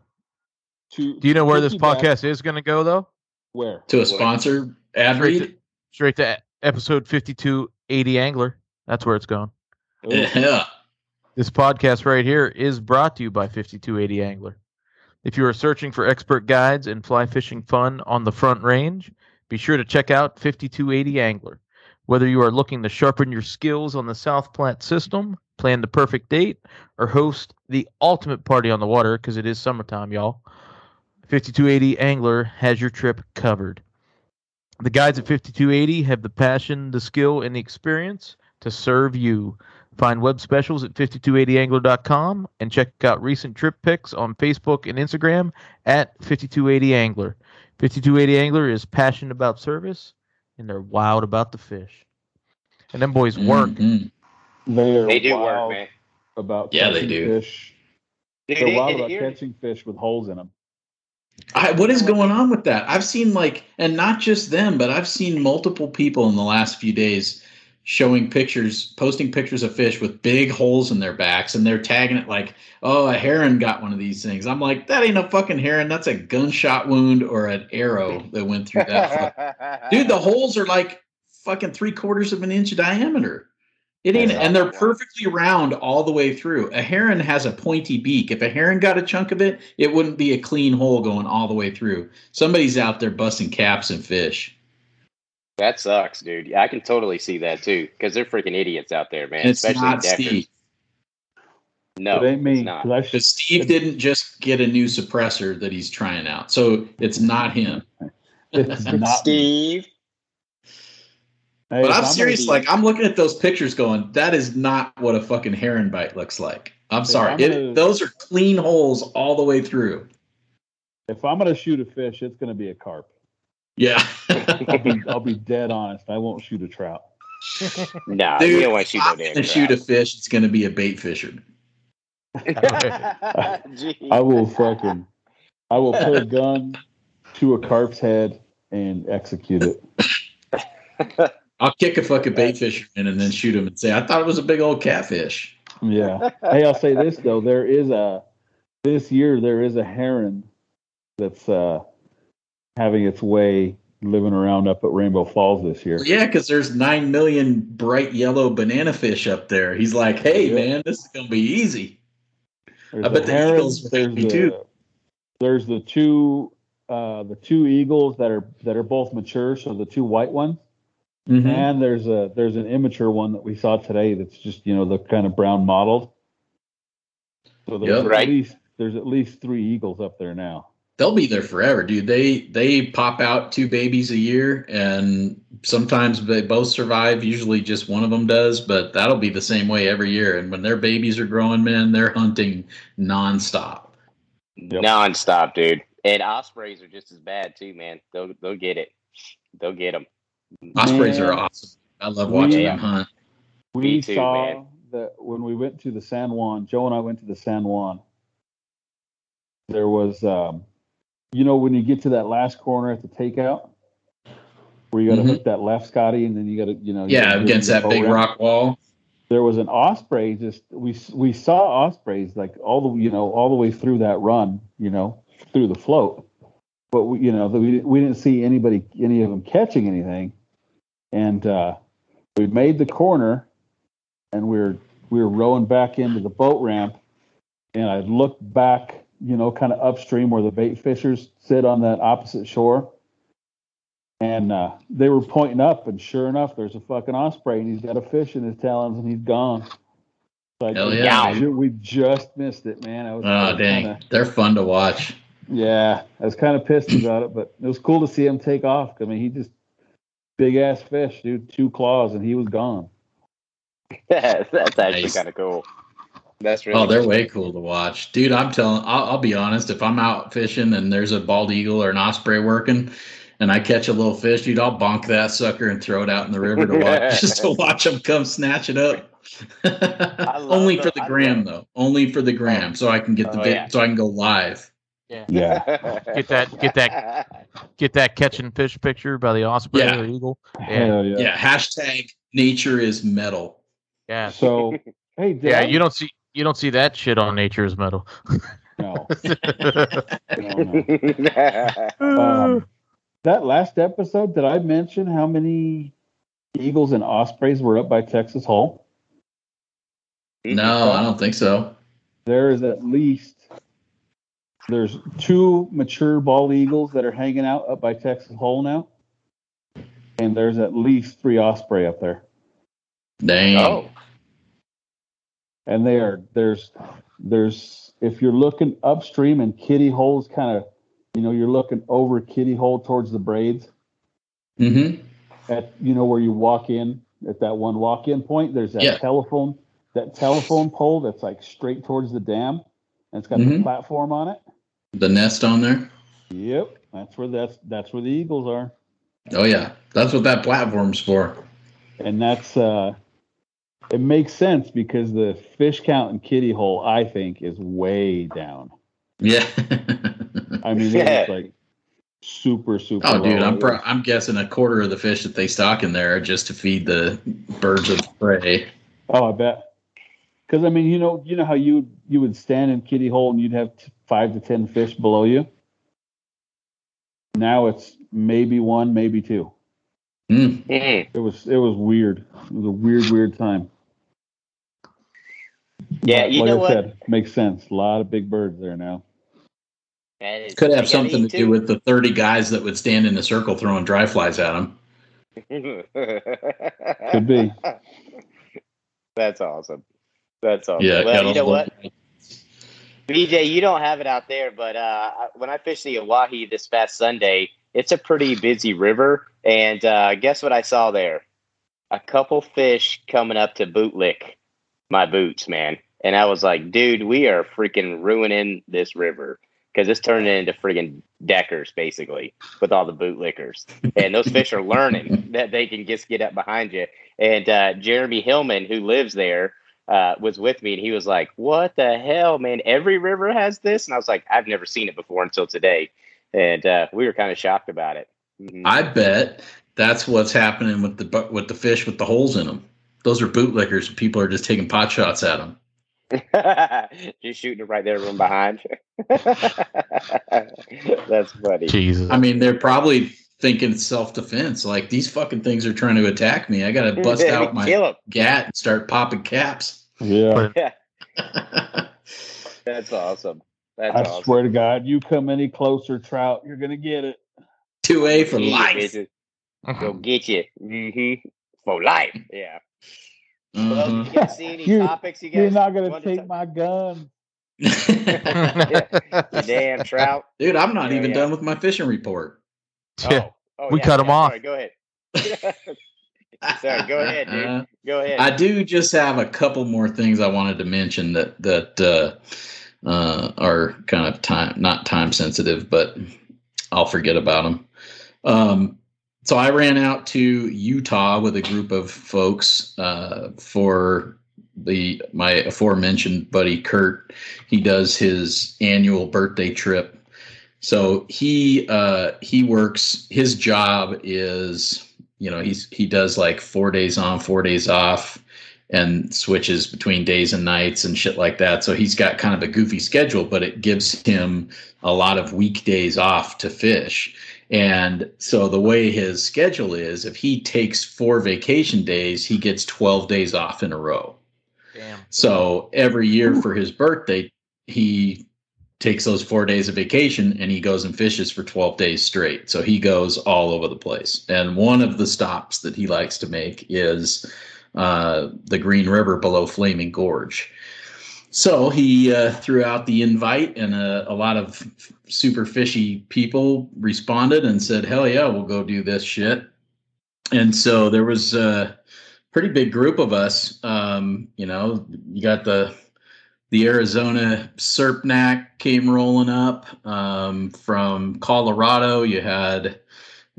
to- Do you know where this piggyback- podcast is going to go though? Where? To a sponsor ad Straight read, to, straight to episode fifty-two eighty angler. That's where it's going. Ooh, yeah. This podcast right here is brought to you by 5280 Angler. If you are searching for expert guides and fly fishing fun on the front range, be sure to check out 5280 Angler. Whether you are looking to sharpen your skills on the South Platte system, plan the perfect date, or host the ultimate party on the water, because it is summertime, y'all, 5280 Angler has your trip covered. The guides at 5280 have the passion, the skill, and the experience to serve you. Find web specials at 5280angler.com and check out recent trip pics on Facebook and Instagram at 5280angler. 5280 Angler is passionate about service and they're wild about the fish. And them boys work. Mhm. They are They do wild work, man. about Yeah, they do. fish. Dude, They're wild about catching fish with holes in them. I, what is going on with that? I've seen like, and not just them, but I've seen multiple people in the last few days showing pictures, posting pictures of fish with big holes in their backs, and they're tagging it like, "Oh, a heron got one of these things." I'm like, that ain't a fucking heron. That's a gunshot wound or an arrow that went through that. Dude, the holes are like fucking three quarters of an inch diameter. It ain't, and they're perfectly round all the way through. A heron has a pointy beak. If a heron got a chunk of it, it wouldn't be a clean hole going all the way through. Somebody's out there busting caps and fish. That sucks, dude. Yeah, I can totally see that too, because they're freaking idiots out there, man. It's Especially not deckers. Steve. No, it ain't me. it's not. 'cause I Because Steve didn't just get a new suppressor that he's trying out, so it's not him. it's not. Steve. Hey, But I'm gonna serious. be- Like I'm looking at those pictures, going, "That is not what a fucking heron bite looks like." I'm sorry. I'm gonna- those are clean holes all the way through. if I'm gonna shoot a fish, it's gonna be a carp. Yeah. I'll be I'll be dead honest. I won't shoot a trout. Nah, Dude, you don't want to shoot if no I'm damn gonna shoot a fish. It's gonna be a bait fisher. Jeez. I will fucking I will put a gun to a carp's head and execute it. I'll kick a fucking bait fisherman and then shoot him and say, "I thought it was a big old catfish." Yeah. Hey, I'll say this though, there is a this year there is a heron that's uh having its way living around up at Rainbow Falls this year. Yeah, because there's nine million bright yellow banana fish up there. He's like, "Hey, Yeah. man, this is gonna be easy." There's I bet the the herons, eagles there's would the, too. there's the two uh the two eagles that are that are both mature, so the two white ones. Mhm. And there's a there's an immature one that we saw today that's just, you know, the kind of brown mottled. So there's Yep. at Right. least there's at least three eagles up there now. They'll be there forever, dude. They they pop out two babies a year, and sometimes they both survive. Usually, just one of them does, but that'll be the same way every year. And when their babies are growing, man, they're hunting nonstop. Yep. Non-stop, dude. And ospreys are just as bad too, man. They'll they'll get it. They'll get them. Ospreys Man. are awesome. I love watching Yeah. them hunt. We too, saw man. that when we went to the San Juan, Joe and I went to the San Juan. There was, um, you know, when you get to that last corner at the takeout, where you got to Mhm. hook that left, Scotty, and then you got to, you know, Yeah, against that big rock wall. There was an osprey. Just we we saw ospreys like all the you know all the way through that run, you know, through the float. But we, you know, we we didn't see anybody any of them catching anything, and uh, we made the corner, and we're we were rowing back into the boat ramp, and I looked back, you know, kind of upstream where the bait fishers sit on that opposite shore. And uh, they were pointing up, and sure enough, there's a fucking osprey, and he's got a fish in his talons, and he's gone. Like, Hell yeah, we, we just missed it, man. I was, Oh dang, kinda- they're fun to watch. yeah, I was kind of pissed about it, but it was cool to see him take off. I mean, he just big ass fish, dude, two claws, and he was gone. Yeah, That's actually Nice. kind of cool. That's really Oh, they're way cool to watch, dude. I'm telling. I'll, I'll be honest. If I'm out fishing and there's a bald eagle or an osprey working, and I catch a little fish, dude, I'll bonk that sucker and throw it out in the river to watch, just to watch them come snatch it up. Only the- for the I gram, love- though. Only for the gram, so I can get the Oh, yeah. so I can go live. Yeah. Yeah, Get that- get that- Get that catching fish picture by the osprey Yeah. or eagle. Yeah. yeah. Yeah. Hashtag nature is metal. Yeah. So, hey, did Yeah. You don't see you don't see that shit on Nature's Metal. no, no, no. Um, that last episode, did I mention how many eagles and ospreys were up by Texas Hole? No, I don't think so. There is at least there's two mature bald eagles that are hanging out up by Texas Hole now, and there's at least three osprey up there. Dang. Oh, and they are there's there's if you're looking upstream and kitty holes kind of you know you're looking over kitty hole towards the braids Mm-hmm. at you know where you walk in at that one walk in point there's that Yeah. telephone that telephone pole that's like straight towards the dam and it's got the Mhm. platform on it The nest on there. yep that's where that's that's where the eagles are Oh yeah, that's what that platform's for. and that's uh It makes sense because the fish count in Kitty Hole, I think, is way down. Yeah. I mean, Yeah. it's like super, super. oh, dude. I'm pro- I'm guessing a quarter of the fish that they stock in there are just to feed the birds of prey. Oh, I bet. Because I mean, you know, you know how you you would stand in Kitty Hole and you'd have t- five to ten fish below you. Now it's maybe one, maybe two. Mm. It was it was weird. It was a weird, weird time. Yeah, you like know I what? said, makes sense. A lot of big birds there now. Man, it's- Could have gotta something to do with the 30 guys that would stand in a circle throwing dry flies at them. Could be. That's awesome. That's awesome. Yeah. well, you know what? the- BJ, you don't have it out there, but uh, when I fished the Owyhee this past Sunday, it's a pretty busy river. And uh, guess what I saw there? A couple fish coming up to bootlick my boots, man. And I was like, dude, we are freaking ruining this river because it's turning into freaking deckers, basically, with all the bootlickers. And those fish are learning that they can just get up behind you. And uh, Jeremy Hillman, who lives there, uh, was with me and he was like, What the hell, man? Every river has this? And I was like, I've never seen it before until today. And uh, we were kind of shocked about it. Mhm. I bet that's what's happening with the with the fish with the holes in them. Those are bootlickers. People are just taking pot shots at them. Just shooting it right there from behind. That's funny. Jesus. I mean, they're probably thinking self defense. Like these fucking things are trying to attack me. I got to bust out my gat and start popping caps. Yeah. That's awesome. That's I awesome. swear to God, you come any closer, trout, you're gonna get it. Two A for Yeah, life. bitches. Go get you. hmm For life. Yeah. Well, Mhm. you guys see any You- topics you guys You're not gonna want to take my gun. You damn trout. Dude, I'm not Yeah, even yeah. done with my fishing report. Yeah. Oh, oh, We yeah, cut 'em yeah, off. Sorry, go ahead. Sorry, go ahead, dude. Uh, Go ahead. I do just have a couple more things I wanted to mention that that uh, uh, are kind of time not time sensitive, but I'll forget about them. Um, so I ran out to Utah with a group of folks uh, for the my aforementioned buddy Kurt. He does his annual birthday trip. So he uh, he works. His job is you know he's he does like four days on, four days off, and switches between days and nights and shit like that. So he's got kind of a goofy schedule, but it gives him a lot of weekdays off to fish. And so the way his schedule is, if he takes four vacation days, he gets 12 days off in a row. Damn. So every year for his birthday, he takes those four days of vacation and he goes and fishes for 12 days straight. So he goes all over the place. And one of the stops that he likes to make is uh, the Green River below Flaming Gorge. So he uh, threw out the invite, and a, a lot of super fishy people responded and said, Hell yeah, we'll go do this shit. And so there was a pretty big group of us. Um, you know, you got the the Arizona Serpnac came rolling up um, from Colorado. You had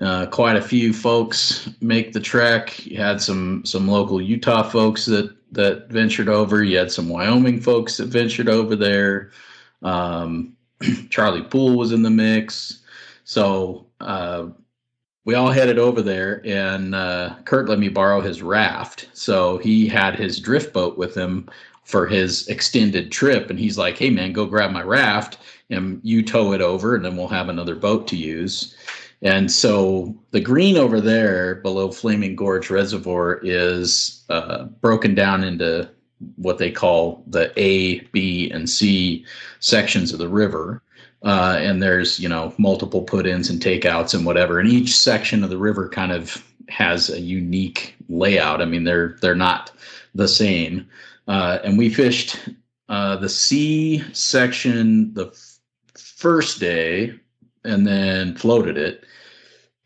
uh, quite a few folks make the trek. You had some some local Utah folks that that ventured over. You had some Wyoming folks that ventured over there. Um, Charlie Poole was in the mix. So uh, we all headed over there, and uh, Kurt let me borrow his raft. So he had his drift boat with him for his extended trip. And he's like, hey, man, go grab my raft and you tow it over, and then we'll have another boat to use. And so the green over there below Flaming Gorge Reservoir is uh, broken down into what they call the A, B, and C sections of the river. Uh, and there's, you know, multiple put ins and takeouts and whatever. And each section of the river kind of has a unique layout. I mean, they're they're not the same. Uh, and we fished uh, the C section the f- first day and then floated it.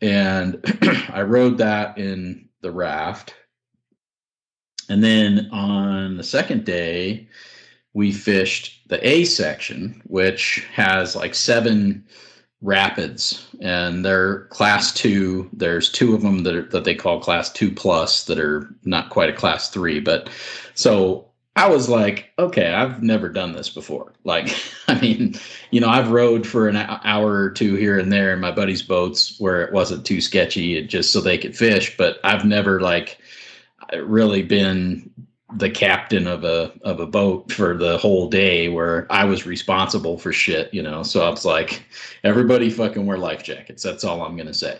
And I rode that in the raft. And then on the second day, we fished the A section, which has like seven rapids, and they're class two. There's two of them that are, that they call class two plus that are not quite a class three, but so I was like, okay, I've never done this before. Like, I mean, you know, I've rowed for an hour or two here and there in my buddies' boats where it wasn't too sketchy, just so they could fish. But I've never like really been the captain of a of a boat for the whole day where I was responsible for shit, you know. So I was like, everybody fucking wear life jackets. That's all I'm gonna say.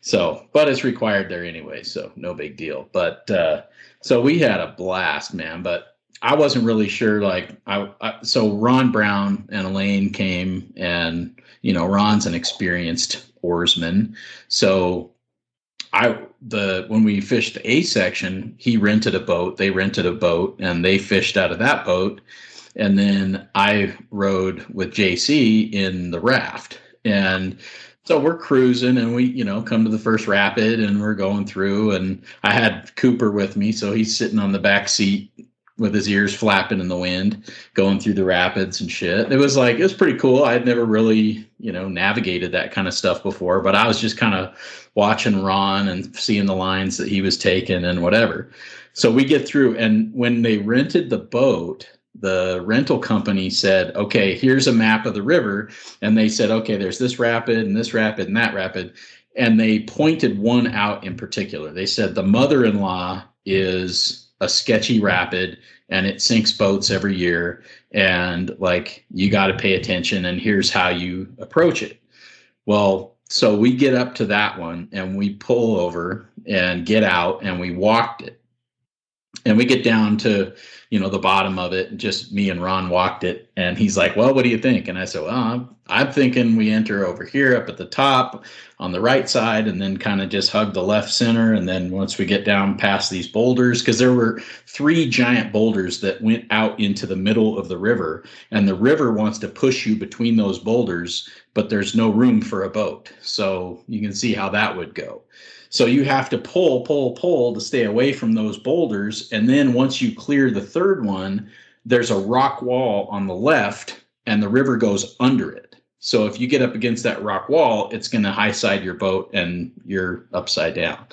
So, but it's required there anyway, so no big deal. But uh, so we had a blast, man. But I wasn't really sure. Like, I, I, so Ron Brown and Elaine came, and you know, Ron's an experienced oarsman, so I the when we fished the A section, he rented a boat. They rented a boat, and they fished out of that boat. And then I rode with JC in the raft, and so we're cruising, and we you know come to the first rapid, and we're going through, and I had Cooper with me, so he's sitting on the back seat with his ears flapping in the wind, going through the rapids and shit. It was like it was pretty cool. I had never really, you know, navigated that kind of stuff before, but I was just kind of watching Ron and seeing the lines that he was taking and whatever. So we get through and when they rented the boat, the rental company said, "Okay, here's a map of the river." And they said, "Okay, there's this rapid and this rapid and that rapid." And they pointed one out in particular. They said the mother-in-law is a sketchy rapid and it sinks boats every year. And like you got to pay attention and here's how you approach it. Well so we get up to that one and we pull over and get out and we walked it. And we get down to you know the bottom of it and just me and ron walked it. And he's like well what do you think? And i said well i'm, thinking we enter over here up at the top on the right side and then kind of just hug the left center and then once we get down past these boulders because there were three giant boulders that went out into the middle of the river and the river wants to push you between those boulders but there's no room for a boat so you can see how that would go so you have to pull, pull, pull to stay away from those boulders. And then once you clear the third one, there's a rock wall on the left and the river goes under it. So if you get up against that rock wall, it's going to high side your boat and you're upside down.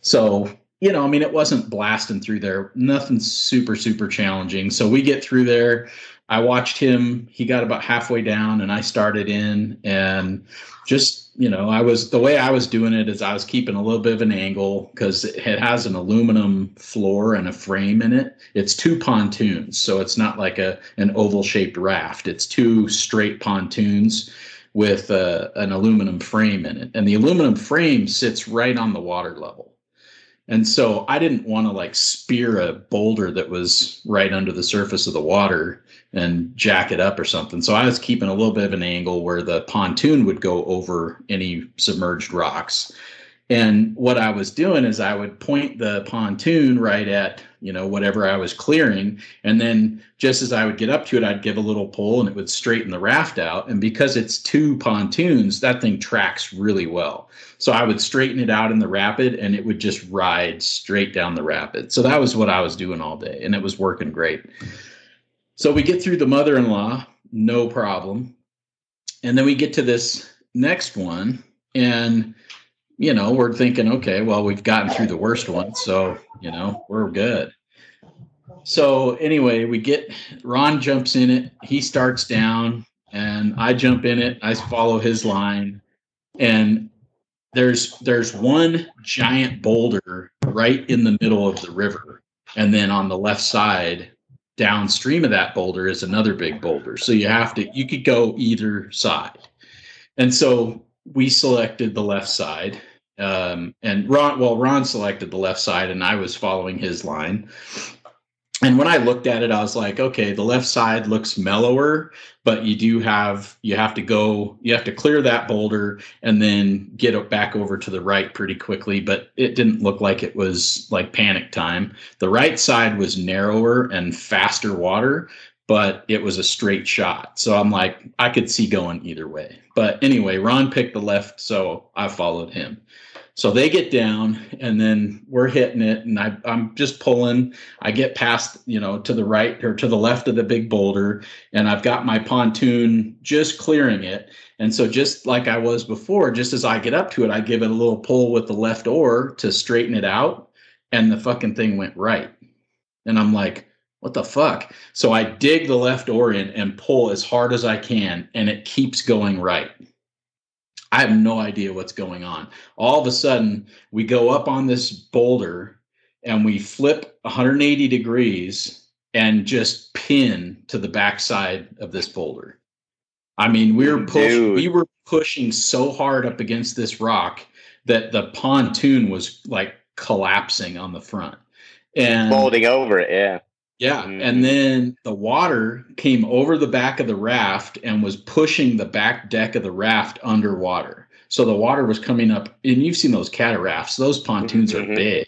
So, you know, I mean, it wasn't blasting through there, nothing super, super challenging. So we get through there. I watched him. He got about halfway down, and I started in, and just you know, I was the way I was doing it is I was keeping a little bit of an angle because it has an aluminum floor and a frame in it. It's two pontoons, so it's not like a an oval shaped raft. It's two straight pontoons with uh, an aluminum frame in it, and the aluminum frame sits right on the water level. And so I didn't want to like spear a boulder that was right under the surface of the water and jack it up or something. So I was keeping a little bit of an angle where the pontoon would go over any submerged rocks. And what I was doing is I would point the pontoon right at, you know, whatever I was clearing. And then just as I would get up to it, I'd give a little pull and it would straighten the raft out. And because it's two pontoons, that thing tracks really well. So I would straighten it out in the rapid and it would just ride straight down the rapid. So that was what I was doing all day and it was working great. So we get through the mother in law, no problem. And then we get to this next one. And, you know, we're thinking, okay, well, we've gotten through the worst one. So, you know, we're good. So anyway, we get Ron jumps in it. He starts down and I jump in it. I follow his line. And there's there's one giant boulder right in the middle of the river. And then on the left side downstream of that boulder is another big boulder. So you have to, you could go either side. And so we selected the left side. Um, and Ron, well, Ron selected the left side and I was following his line and when I looked at it, I was like, okay, the left side looks mellower, but you do have you have to go, you have to clear that boulder and then get it back over to the right pretty quickly. But it didn't look like it was like panic time. The right side was narrower and faster water, but it was a straight shot. So I'm like, I could see going either way. But anyway, Ron picked the left, so I followed him. So they get down and then we're hitting it and I, I'm just pulling. I get past, you know, to the right or to the left of the big boulder and I've got my pontoon just clearing it. And so just like I was before, just as I get up to it, I give it a little pull with the left oar to straighten it out and the fucking thing went right. And I'm like, what the fuck? So I dig the left oar in and pull as hard as I can and it keeps going right. I have no idea what's going on. All of a sudden, we go up on this boulder and we flip 180 degrees and just pin to the backside of this boulder. I mean, we were pushing, we were pushing so hard up against this rock that the pontoon was like collapsing on the front and folding over it. Yeah. Yeah. Mm-hmm. And then the water came over the back of the raft and was pushing the back deck of the raft underwater. So the water was coming up, and you've seen those catarafts, those pontoons mm-hmm. are big.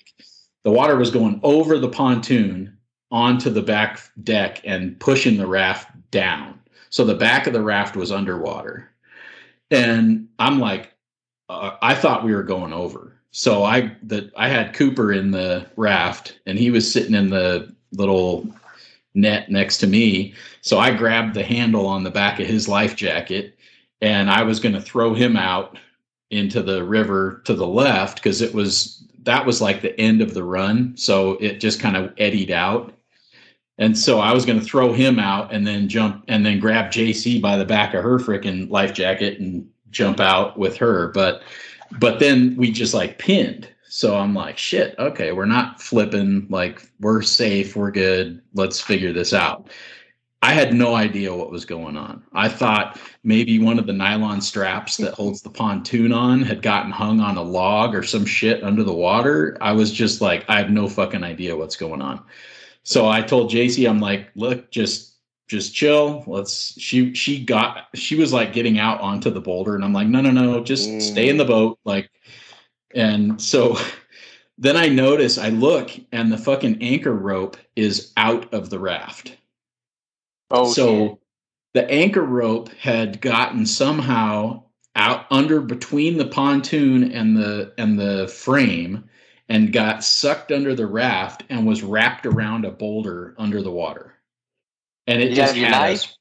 The water was going over the pontoon onto the back deck and pushing the raft down. So the back of the raft was underwater. And I'm like, uh, I thought we were going over. So I that I had Cooper in the raft and he was sitting in the little net next to me. So I grabbed the handle on the back of his life jacket and I was going to throw him out into the river to the left because it was that was like the end of the run. So it just kind of eddied out. And so I was going to throw him out and then jump and then grab JC by the back of her freaking life jacket and jump out with her. But but then we just like pinned. So I'm like, shit, okay, we're not flipping. Like, we're safe, we're good. Let's figure this out. I had no idea what was going on. I thought maybe one of the nylon straps that holds the pontoon on had gotten hung on a log or some shit under the water. I was just like, I have no fucking idea what's going on. So I told JC, I'm like, look, just just chill. Let's she she got she was like getting out onto the boulder and I'm like, no, no, no, just stay in the boat. Like and so then I notice, I look, and the fucking anchor rope is out of the raft. Oh, so shit. the anchor rope had gotten somehow out under between the pontoon and the and the frame and got sucked under the raft and was wrapped around a boulder under the water. And it you just had us,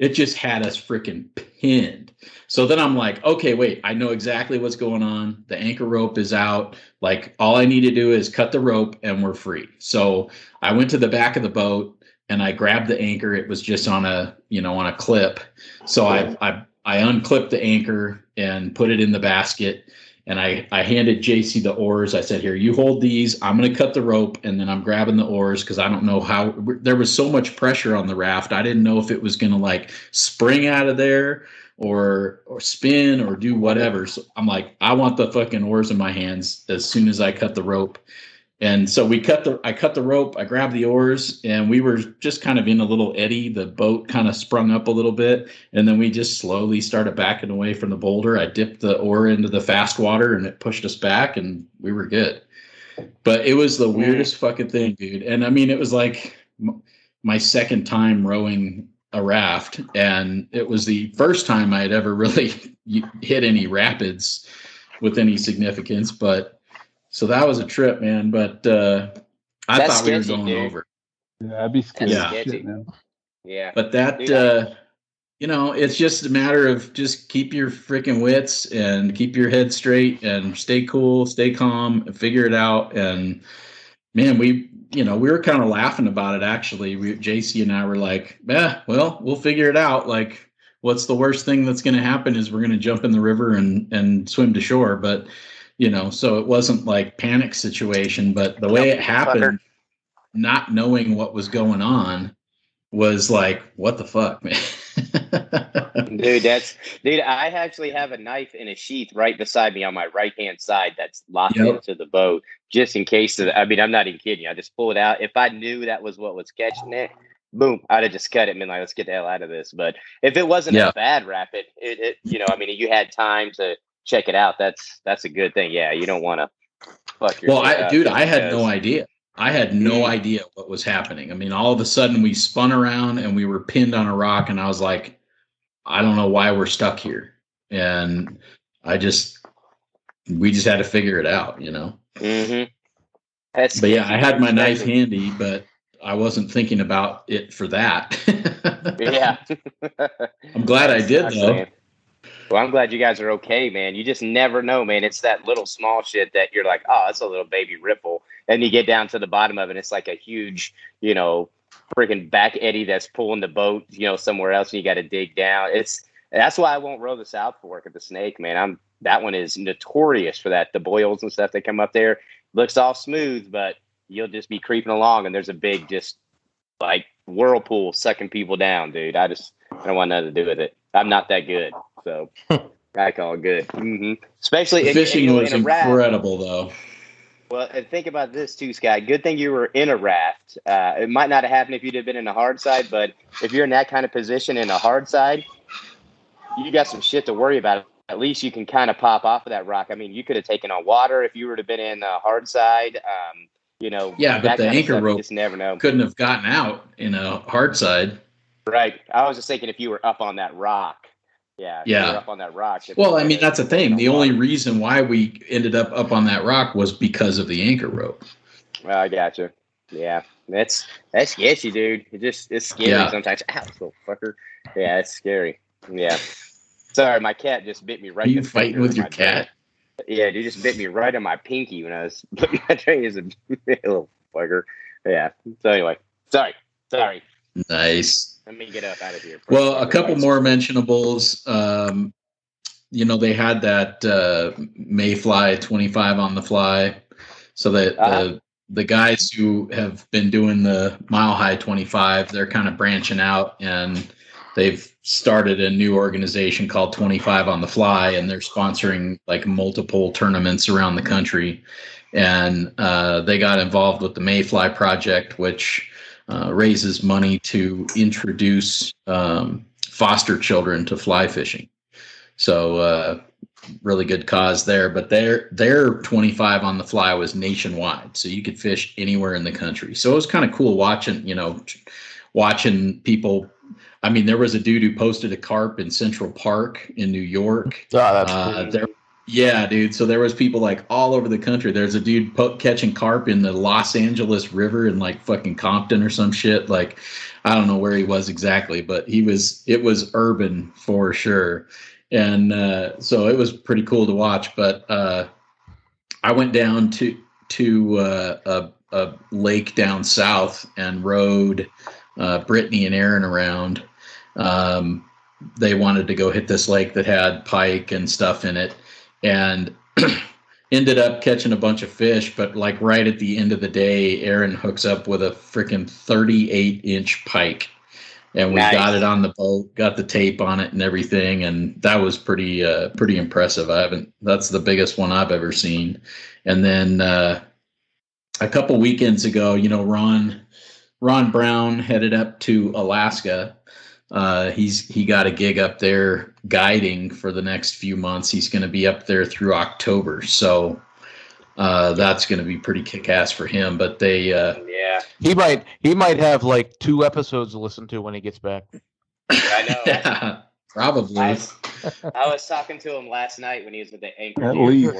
it just had us freaking pinned. So then I'm like, okay, wait, I know exactly what's going on. The anchor rope is out. Like all I need to do is cut the rope and we're free. So I went to the back of the boat and I grabbed the anchor. It was just on a, you know, on a clip. So I I I unclipped the anchor and put it in the basket and I, I handed JC the oars. I said, Here, you hold these. I'm going to cut the rope and then I'm grabbing the oars because I don't know how there was so much pressure on the raft. I didn't know if it was going to like spring out of there or or spin or do whatever. So I'm like, I want the fucking oars in my hands as soon as I cut the rope. And so we cut the I cut the rope, I grabbed the oars, and we were just kind of in a little eddy. The boat kind of sprung up a little bit, and then we just slowly started backing away from the boulder. I dipped the oar into the fast water and it pushed us back and we were good. But it was the weirdest fucking thing, dude. And I mean, it was like my second time rowing a raft, and it was the first time I had ever really hit any rapids with any significance. But so that was a trip, man. But uh, I That's thought we were going dude. over. Yeah, that'd be scary. Yeah. Shit, yeah. But that, uh, you know, it's just a matter of just keep your freaking wits and keep your head straight and stay cool, stay calm, and figure it out. And man, we you know, we were kind of laughing about it actually. We, JC and I were like, "Yeah, well, we'll figure it out. Like, what's the worst thing that's going to happen is we're going to jump in the river and and swim to shore." But you know, so it wasn't like panic situation. But the way it happened, not knowing what was going on, was like, "What the fuck, man." dude, that's dude. I actually have a knife in a sheath right beside me on my right hand side that's locked yep. into the boat, just in case. Of, I mean, I'm not even kidding you. I just pull it out. If I knew that was what was catching it, boom, I'd have just cut it and been like, "Let's get the hell out of this." But if it wasn't yep. a bad rapid, it, it, you know, I mean, you had time to check it out. That's that's a good thing. Yeah, you don't want to fuck your. Well, I, dude, I had no idea. I had no mm-hmm. idea what was happening. I mean, all of a sudden we spun around and we were pinned on a rock, and I was like, I don't know why we're stuck here. And I just, we just had to figure it out, you know. Mm-hmm. But yeah, I had my knife handy, but I wasn't thinking about it for that. yeah. I'm glad I did though. saying. Well, I'm glad you guys are okay, man. You just never know, man. It's that little small shit that you're like, oh, it's a little baby ripple. And you get down to the bottom of it, it's like a huge, you know, freaking back eddy that's pulling the boat, you know, somewhere else, and you got to dig down. It's that's why I won't row the South Fork at the Snake, man. I'm that one is notorious for that. The boils and stuff that come up there looks all smooth, but you'll just be creeping along, and there's a big just like whirlpool sucking people down, dude. I just I don't want nothing to do with it. I'm not that good, so I all good. Mm-hmm. Especially in, Fishing in, was in incredible though. Well, and think about this too, Sky. Good thing you were in a raft. Uh, it might not have happened if you'd have been in a hard side, but if you're in that kind of position in a hard side, you got some shit to worry about. At least you can kind of pop off of that rock. I mean, you could have taken on water if you were to been in a hard side. Um, you know, Yeah, but the anchor rope just never know. couldn't have gotten out in a hard side. Right. I was just thinking if you were up on that rock. Yeah. Yeah. up on that rock. Well, I mean that's the thing. The only reason why we ended up up on that rock was because of the anchor rope. Well, I gotcha. Yeah, that's that's sketchy, dude. It just it's scary Yeah. sometimes. Ow, little fucker. Yeah, it's scary. Yeah. Sorry, my cat just bit me right. Are in you fighting with your cat? Yeah, dude just bit me right on my pinky when I was putting my drink. Is a little fucker. Yeah. So anyway, sorry, sorry. Nice. Let me get up out of here. Well, a couple more mentionables. Um, you know, they had that uh, Mayfly 25 on the fly. So that Uh-huh. the the guys who have been doing the Mile High 25, they're kind of branching out and they've started a new organization called 25 on the Fly, and they're sponsoring like multiple tournaments around the country. And uh, they got involved with the Mayfly project, which uh, raises money to introduce um, foster children to fly fishing. So uh, really good cause there. But their their 25 on the fly was nationwide, so you could fish anywhere in the country. So it was kind of cool watching, you know, watching people. I mean, there was a dude who posted a carp in Central Park in New York. Oh, that's Uh, there, yeah, dude. So there was people like all over the country. There's a dude po- catching carp in the Los Angeles River in like fucking Compton or some shit. Like, I don't know where he was exactly, but he was. It was urban for sure, and uh, so it was pretty cool to watch. But uh, I went down to to uh, a, a lake down south and rode uh, Brittany and Aaron around. Um, they wanted to go hit this lake that had pike and stuff in it, and ended up catching a bunch of fish. But like right at the end of the day, Aaron hooks up with a freaking 38 inch pike. And we Nice. got it on the boat, got the tape on it and everything, and that was pretty uh, pretty impressive. I haven't that's the biggest one I've ever seen. And then uh, a couple weekends ago, you know, Ron Ron Brown headed up to Alaska. Uh, he's he got a gig up there guiding for the next few months. He's going to be up there through October, so uh, that's going to be pretty kick ass for him. But they, uh, Yeah, he might he might have like two episodes to listen to when he gets back. I know. yeah, probably. I, I was talking to him last night when he was at the Anchor At least.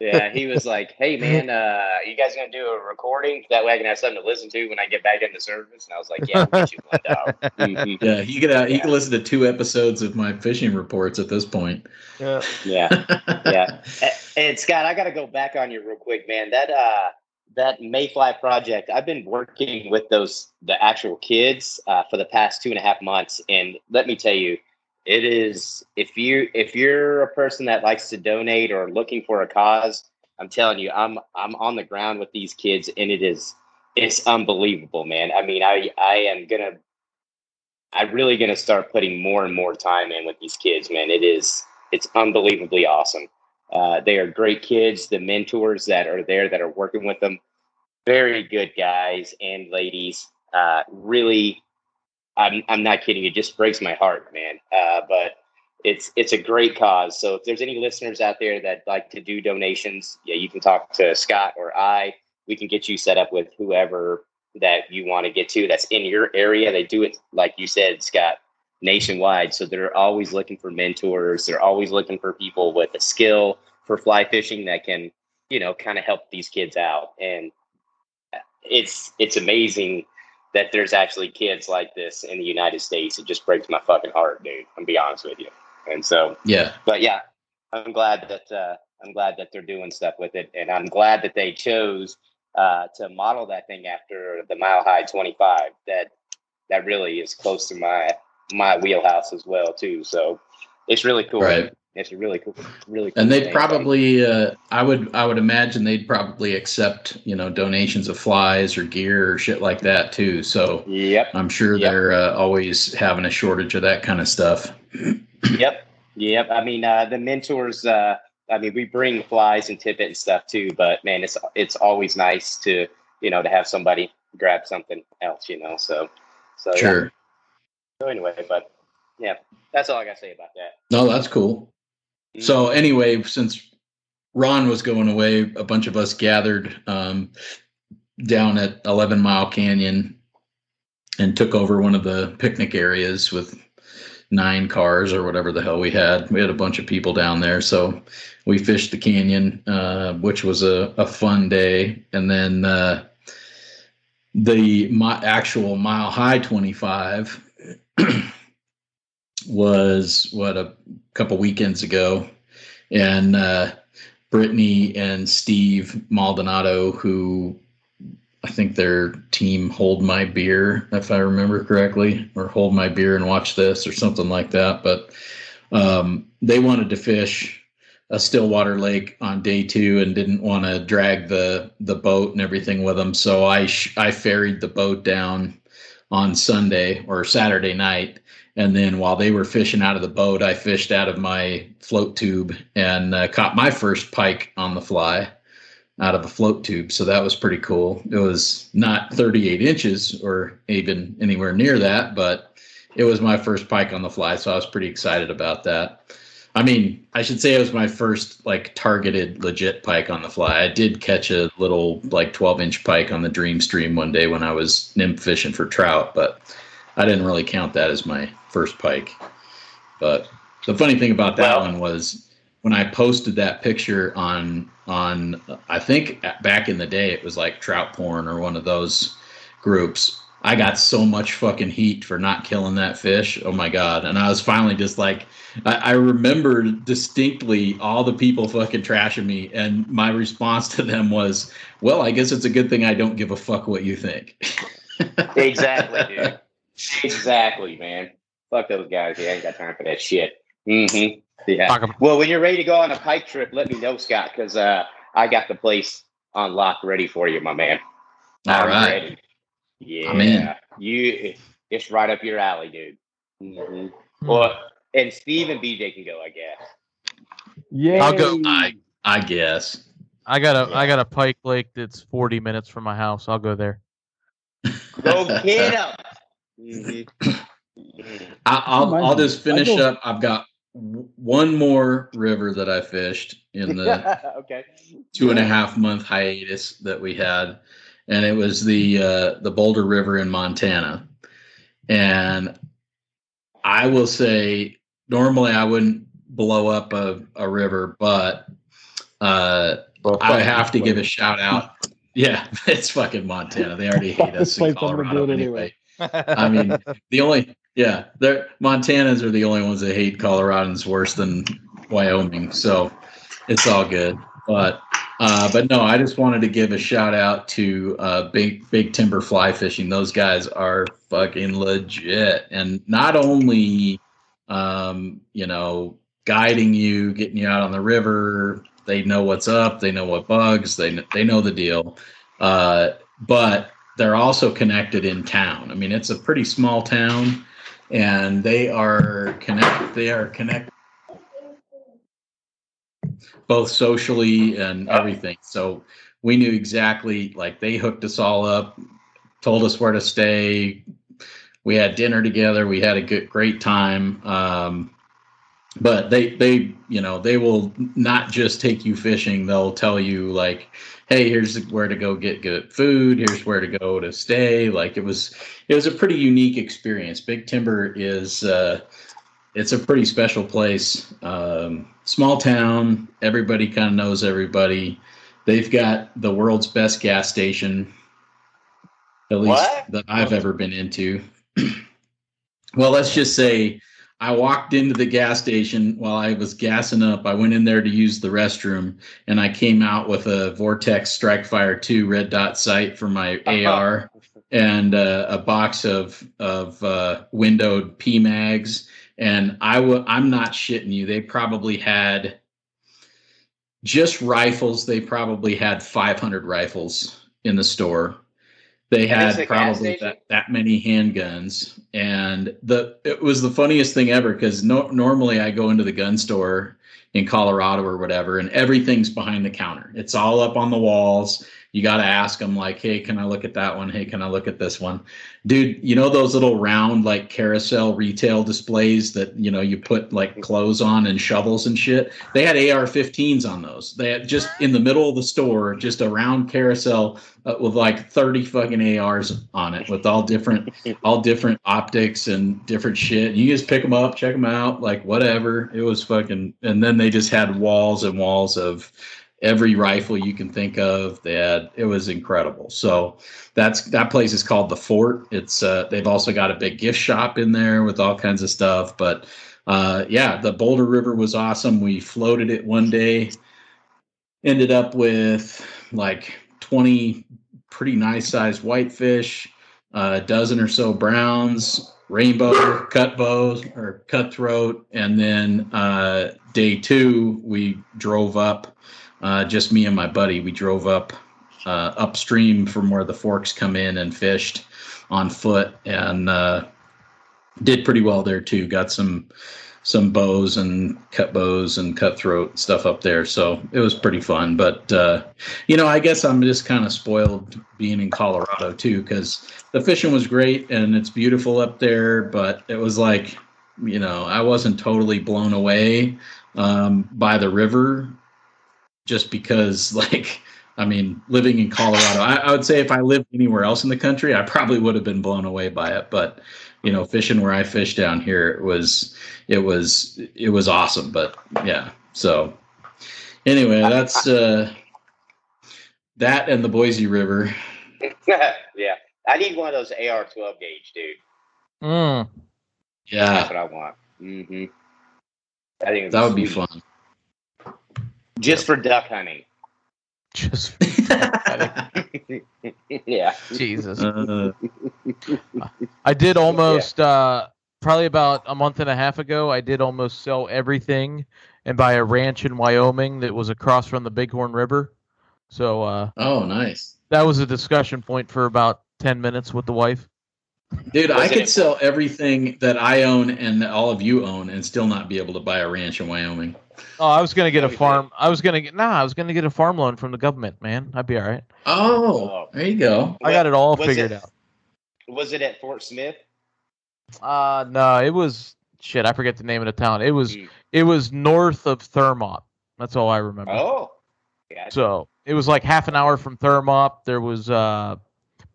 Yeah, he was like, "Hey man, uh, you guys gonna do a recording? That way I can have something to listen to when I get back into service." And I was like, "Yeah, we'll get you one dog." Mhm. Yeah, he could uh, he Yeah. could listen to two episodes of my fishing reports at this point. Yeah. Yeah, yeah. And, and Scott, I got to go back on you real quick, man. That uh, that Mayfly project, I've been working with those the actual kids uh, for the past two and a half months, and let me tell you, it is if you if you're a person that likes to donate or looking for a cause, I'm telling you, I'm I'm on the ground with these kids, and it is it's unbelievable, man. I mean, I I am gonna. I'm really gonna start putting more and more time in with these kids, man. It is it's unbelievably awesome. Uh, they are great kids. The mentors that are there that are working with them, very good guys and ladies. Uh, really, I'm I'm not kidding. It just breaks my heart, man. Uh, but it's it's a great cause. So if there's any listeners out there that like to do donations, yeah, you can talk to Scott or I. We can get you set up with whoever that you want to get to that's in your area. They do it like you said, Scott nationwide. So they're always looking for mentors. They're always looking for people with a skill for fly fishing that can you know kind of help these kids out and it's it's amazing that there's actually kids like this in the United States. It just breaks my fucking heart, dude. I'm be honest with you. And so, Yeah. but yeah, I'm glad that uh, I'm glad that they're doing stuff with it, and I'm glad that they chose uh, to model that thing after the Mile High 25. That that really is close to my my wheelhouse as well too. So it's really cool. Right. It's really cool, really cool. And they'd thing. probably, uh, I would, I would imagine they'd probably accept, you know, donations of flies or gear or shit like that too. So Yep. I'm sure Yep. they're uh, always having a shortage of that kind of stuff. Yep. Yep. I mean, uh, the mentors. Uh, I mean, we bring flies and tippet and stuff too, but man, it's it's always nice to you know to have somebody grab something else, you know. So, so yeah. Sure. So anyway, but yeah, that's all I got to say about that. No, that's cool. So anyway, since Ron was going away, a bunch of us gathered um, down at Eleven Mile Canyon and took over one of the picnic areas with nine cars or whatever the hell we had. We had a bunch of people down there, so we fished the canyon, uh, which was a, a fun day. And then uh, the my, actual mile high twenty five was what a couple weekends ago, and uh, Brittany and Steve Maldonado, who I think their team Hold My Beer, if I remember correctly, or Hold My Beer and Watch This, or something like that. But um, they wanted to fish a Stillwater Lake on day two and didn't want to drag the the boat and everything with them. So I sh- I ferried the boat down on Sunday or Saturday night. And then while they were fishing out of the boat, I fished out of my float tube and uh, caught my first pike on the fly out of a float tube. So that was pretty cool. It was not 38 inches or even anywhere near that, but it was my first pike on the fly. So I was pretty excited about that. I mean, I should say it was my first like targeted legit pike on the fly. I did catch a little like 12 inch pike on the Dream Stream one day when I was nymph fishing for trout, but I didn't really count that as my first pike. But the funny thing about that Well- one was when I posted that picture on on I think back in the day it was like trout porn or one of those groups. I got so much fucking heat for not killing that fish. Oh my god! And I was finally just like, I, I remember distinctly all the people fucking trashing me, and my response to them was, "Well, I guess it's a good thing I don't give a fuck what you think." exactly, dude. Exactly, man. Fuck those guys. Yeah, I ain't got time for that shit. Mm-hmm. Yeah. Well, when you're ready to go on a pike trip, let me know, Scott, because uh, I got the place on lock ready for you, my man. All I'm right. ready. Yeah. I'm in. You, it's right up your alley, dude. hmm Hmm. Well, and Steve and BJ can go, I guess. Yeah. I'll go- I I guess. I got a I Yeah. got a Pike Lake that's 40 minutes from my house. I'll go there. Go get him. Mhm. I, I'll I'll just finish I up. I've got one more river that I fished in the okay. two and a half month hiatus that we had, and it was the uh, the Boulder River in Montana. And I will say, normally I wouldn't blow up a, a river, but uh, Well, I have to give a shout out. Yeah, it's fucking Montana. They already hate us in I'm gonna do Colorado anyway. anyway. I mean, the only yeah, they're Montanans are the only ones that hate Coloradans worse than Wyoming. So it's all good. But uh, but no, I just wanted to give a shout out to uh, Big Big Timber Fly Fishing. Those guys are fucking legit, and not only um, you know guiding you, getting you out on the river. They know what's up. They know what bugs. They they know the deal. Uh, but they're also connected in town. I mean, it's a pretty small town, and they are connect. They are connected both socially and everything. So we knew exactly. Like they hooked us all up, told us where to stay. We had dinner together. We had a good, great time. Um, but they, they, you know, they will not just take you fishing. They'll tell you like, hey, here's where to go get good food. Here's where to go to stay. Like it was, it was a pretty unique experience. Big Timber is, uh, it's a pretty special place. Um, small town, everybody kind of knows everybody. They've got the world's best gas station, at least What? that I've ever been into. well, let's just say I walked into the gas station while I was gassing up. I went in there to use the restroom, and I came out with a Vortex Strike Fire 2 red dot sight for my AR and uh, a box of of uh, windowed PMags. And I w- I'm not shitting you. They probably had just rifles. They probably had 500 rifles in the store. They had probably that, that many handguns, and the it was the funniest thing ever because no, normally I go into the gun store in Colorado or whatever, and everything's behind the counter. It's all up on the walls. You got to ask them like, "Hey, can I look at that one? Hey, can I look at this one?" Dude, you know those little round like carousel retail displays that you know you put like clothes on and shovels and shit. They had AR-15s on those. They had just in the middle of the store, just a round carousel uh, with like 30 fucking ARs on it with all different all different optics and different shit. You just pick them up, check them out, like whatever. It was fucking and then they just had walls and walls of every rifle you can think of. They had it was incredible. So that's that place is called the Fort. It's uh they've also got a big gift shop in there with all kinds of stuff, but uh yeah, the Boulder River was awesome. We floated it one day. Ended up with like 20 pretty nice sized whitefish, a dozen or so browns, rainbow cut bows or cutthroat, and then uh, day two we drove up. Uh, just me and my buddy. We drove up uh, upstream from where the forks come in and fished on foot, and uh, did pretty well there too. Got some some bows and cut bows and cutthroat stuff up there, so it was pretty fun. But uh, you know, I guess I'm just kind of spoiled being in Colorado too, because the fishing was great and it's beautiful up there, but it was like, you know, I wasn't totally blown away um, by the river, just because, like, I mean, living in Colorado, I, I would say if I lived anywhere else in the country, I probably would have been blown away by it. But you know, fishing where I fish down here, it was, it was, it was awesome. But yeah, so anyway, that's. uh that and the Boise River. yeah. I need one of those AR 12 gauge, dude. Mm. That's Yeah, what I want. Mm-hmm. I think that would be fun. Just for duck hunting. Just yeah. Jesus. Uh, I did almost uh probably about a month and a half ago, I did almost sell everything and buy a ranch in Wyoming that was across from the Bighorn River. So uh oh, nice, that was a discussion point for about 10 minutes with the wife. Dude. I could it- sell everything that I own and that all of you own, and still not be able to buy a ranch in Wyoming. Oh, I was going to get a What do you farm. I was going to get Nah, I was going to get a farm loan from the government, man. I'd be all right. Oh, there you go. I got it all Was figured it- out. Was it at Fort Smith? Uh no, it was shit, I forget the name of the town. It was Mm. it was north of Thermop. That's all I remember. Oh. Yeah. So it was like half an hour from Thermop. There was uh,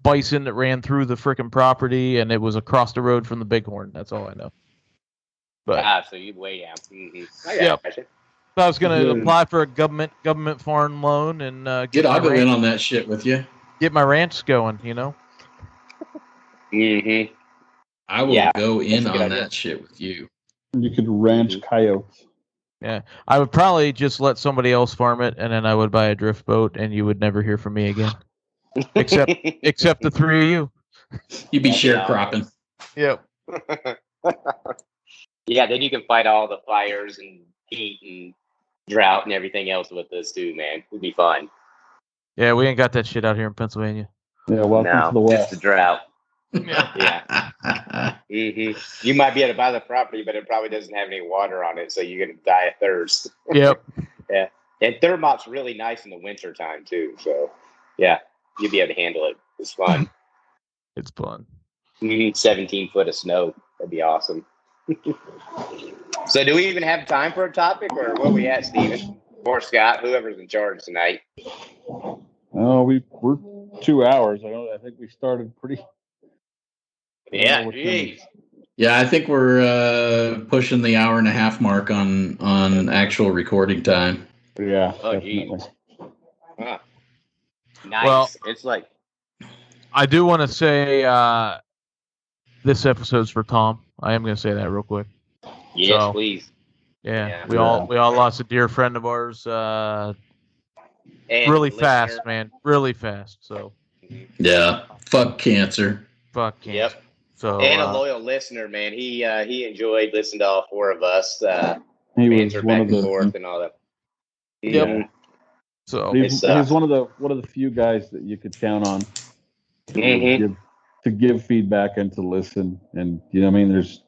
bison that ran through the frickin' property, and it was across the road from the Bighorn. That's all I know. But Ah, so you way down. Mm-hmm. I Yep. got. I was gonna Good. apply for a government government farm loan and uh, get I'll go ranch, in on that shit with you. get my ranch going. You know. Mm-hmm. I will Yeah, go in on good that shit with you. You could ranch Mhm. coyotes. Yeah, I would probably just let somebody else farm it, and then I would buy a drift boat, and you would never hear from me again, except except the three of you. You'd be That'd sharecropping. Yep. yeah, then you can fight all the fires and heat and drought and everything else with this too, man. It'd be fun. Yeah, we ain't got that shit out here in Pennsylvania. Yeah, welcome to the no, west. just the drought. Yeah. hmm You might be able to buy the property, but it probably doesn't have any water on it, so you're gonna die of thirst. Yep. Yeah. And Thermop's really nice in the winter time too. So yeah, you'll be able to handle it. It's fun. It's fun. Mhm, 17 foot of snow. That'd be awesome. so do we even have time for a topic or where we at, Steven? Or Scott, whoever's in charge tonight. Oh, we we're two hours. I don't. I think we started pretty. Yeah, know geez. Yeah, I think we're uh, pushing the hour and a half mark on on actual recording time. Yeah, Oh, definitely. geez. Huh. Nice. Well- it's like I do want to say uh, this episode's for Tom. I am going to say that real quick. yes, So- please. Yeah, Yeah. we all we all lost a dear friend of ours. Uh, And really listener. fast, man. Really fast. So Yeah, fuck cancer. fuck cancer. Yep. So and a uh, loyal listener, man. He uh, he enjoyed listening to all four of us uh, He was one back of and the forth and all that. Yep. So He's, uh, he's one of the one of the few guys that you could count on to, Mhm. give, to give feedback and to listen. And you know, I mean, there's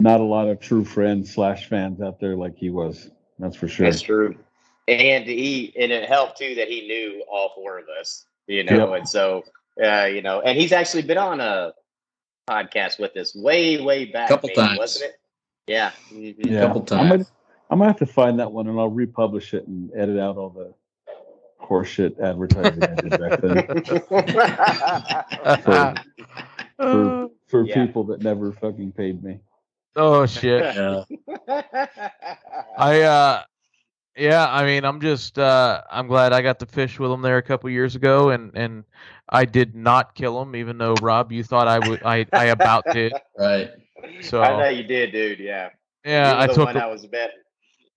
not a lot of true friends slash fans out there like he was. That's for sure. That's true. And he and it helped too that he knew all four of us, you know, Yep. and so uh, you know, and he's actually been on a podcast with us way, way back, Couple maybe, times. wasn't it? Yeah. Mhm. Yeah, couple times. I might, times. I might have to find that one and I'll republish it and edit out all the horseshit advertising I did back then for, for, for Yeah. people that never fucking paid me. oh shit. Yeah. I uh yeah, I mean I'm just uh I'm glad I got to fish with him there a couple years ago and and I did not kill him even though Rob you thought I would I I about did. Right. So I know you did, dude. Yeah. yeah, I the took one him, I was betting.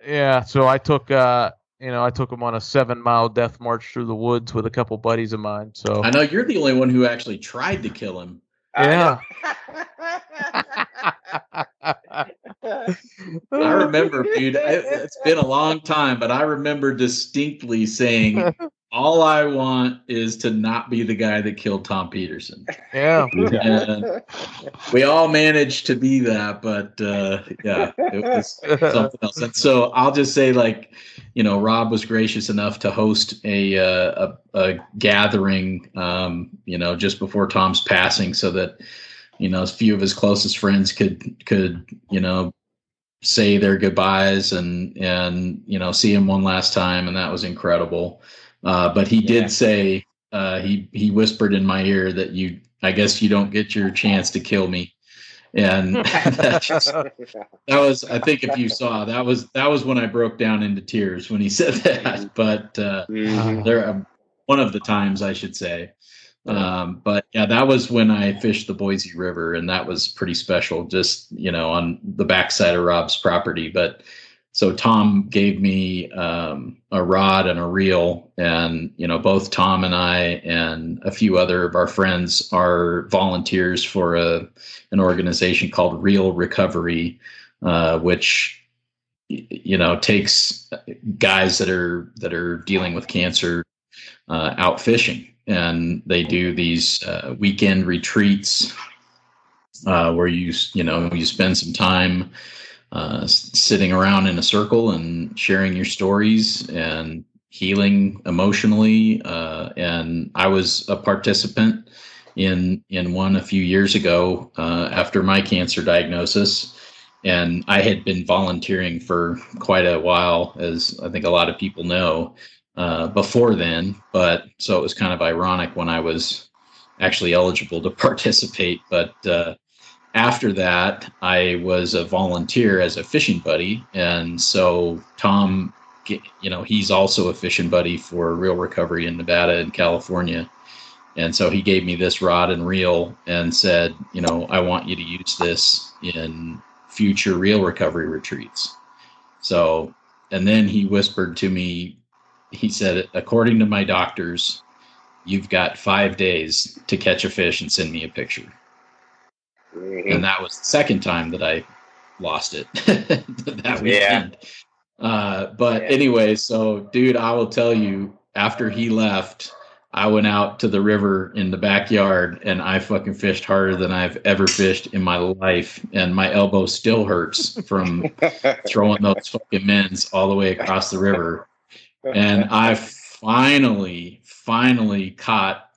yeah, so I took uh you know, I took him on a 7-mile death march through the woods with a couple buddies of mine. So I know you're the only one who actually tried to kill him. Yeah. I remember, dude. It, it's been a long time, but I remember distinctly saying, "All I want is to not be the guy that killed Tom Peterson." yeah. And we all managed to be that, but uh, yeah, it was something else. And so I'll just say, like, you know, Rob was gracious enough to host a uh, a, a gathering, um, you know, just before Tom's passing, so that you know a few of his closest friends could could you know say their goodbyes and and you know see him one last time, and that was incredible. Uh, but he Yeah. did say uh, he he whispered in my ear that you I guess you don't get your chance to kill me. And that, just, that was I think if you saw that was that was when I broke down into tears when he said that. But uh, Mhm. there um, one of the times I should say. Um, but yeah, that was when I fished the Boise River, and that was pretty special. Just you know, on the backside of Rob's property. But so Tom gave me um, a rod and a reel, and you know, both Tom and I and a few other of our friends are volunteers for a an organization called Reel Recovery, uh, which you know takes guys that are that are dealing with cancer uh, out fishing, and they do these uh, weekend retreats uh, where you you know you spend some time uh, sitting around in a circle and sharing your stories and healing emotionally. Uh, and I was a participant in in one a few years ago uh, after my cancer diagnosis. And I had been volunteering for quite a while, as I think a lot of people know uh, before then. But so it was kind of ironic when I was actually eligible to participate. But uh, after that, I was a volunteer as a fishing buddy, and so Tom, you know, he's also a fishing buddy for Reel Recovery in Nevada and California. And so he gave me this rod and reel and said, you know, I want you to use this in future reel recovery retreats. So, and then he whispered to me, he said, according to my doctors, you've got five days to catch a fish and send me a picture. Mhm. And that was the second time that I lost it that weekend. Uh, but Yeah. anyway, so dude, I will tell you, after he left, I went out to the river in the backyard and I fucking fished harder than I've ever fished in my life. And my elbow still hurts from throwing those fucking men's all the way across the river. And I finally, finally caught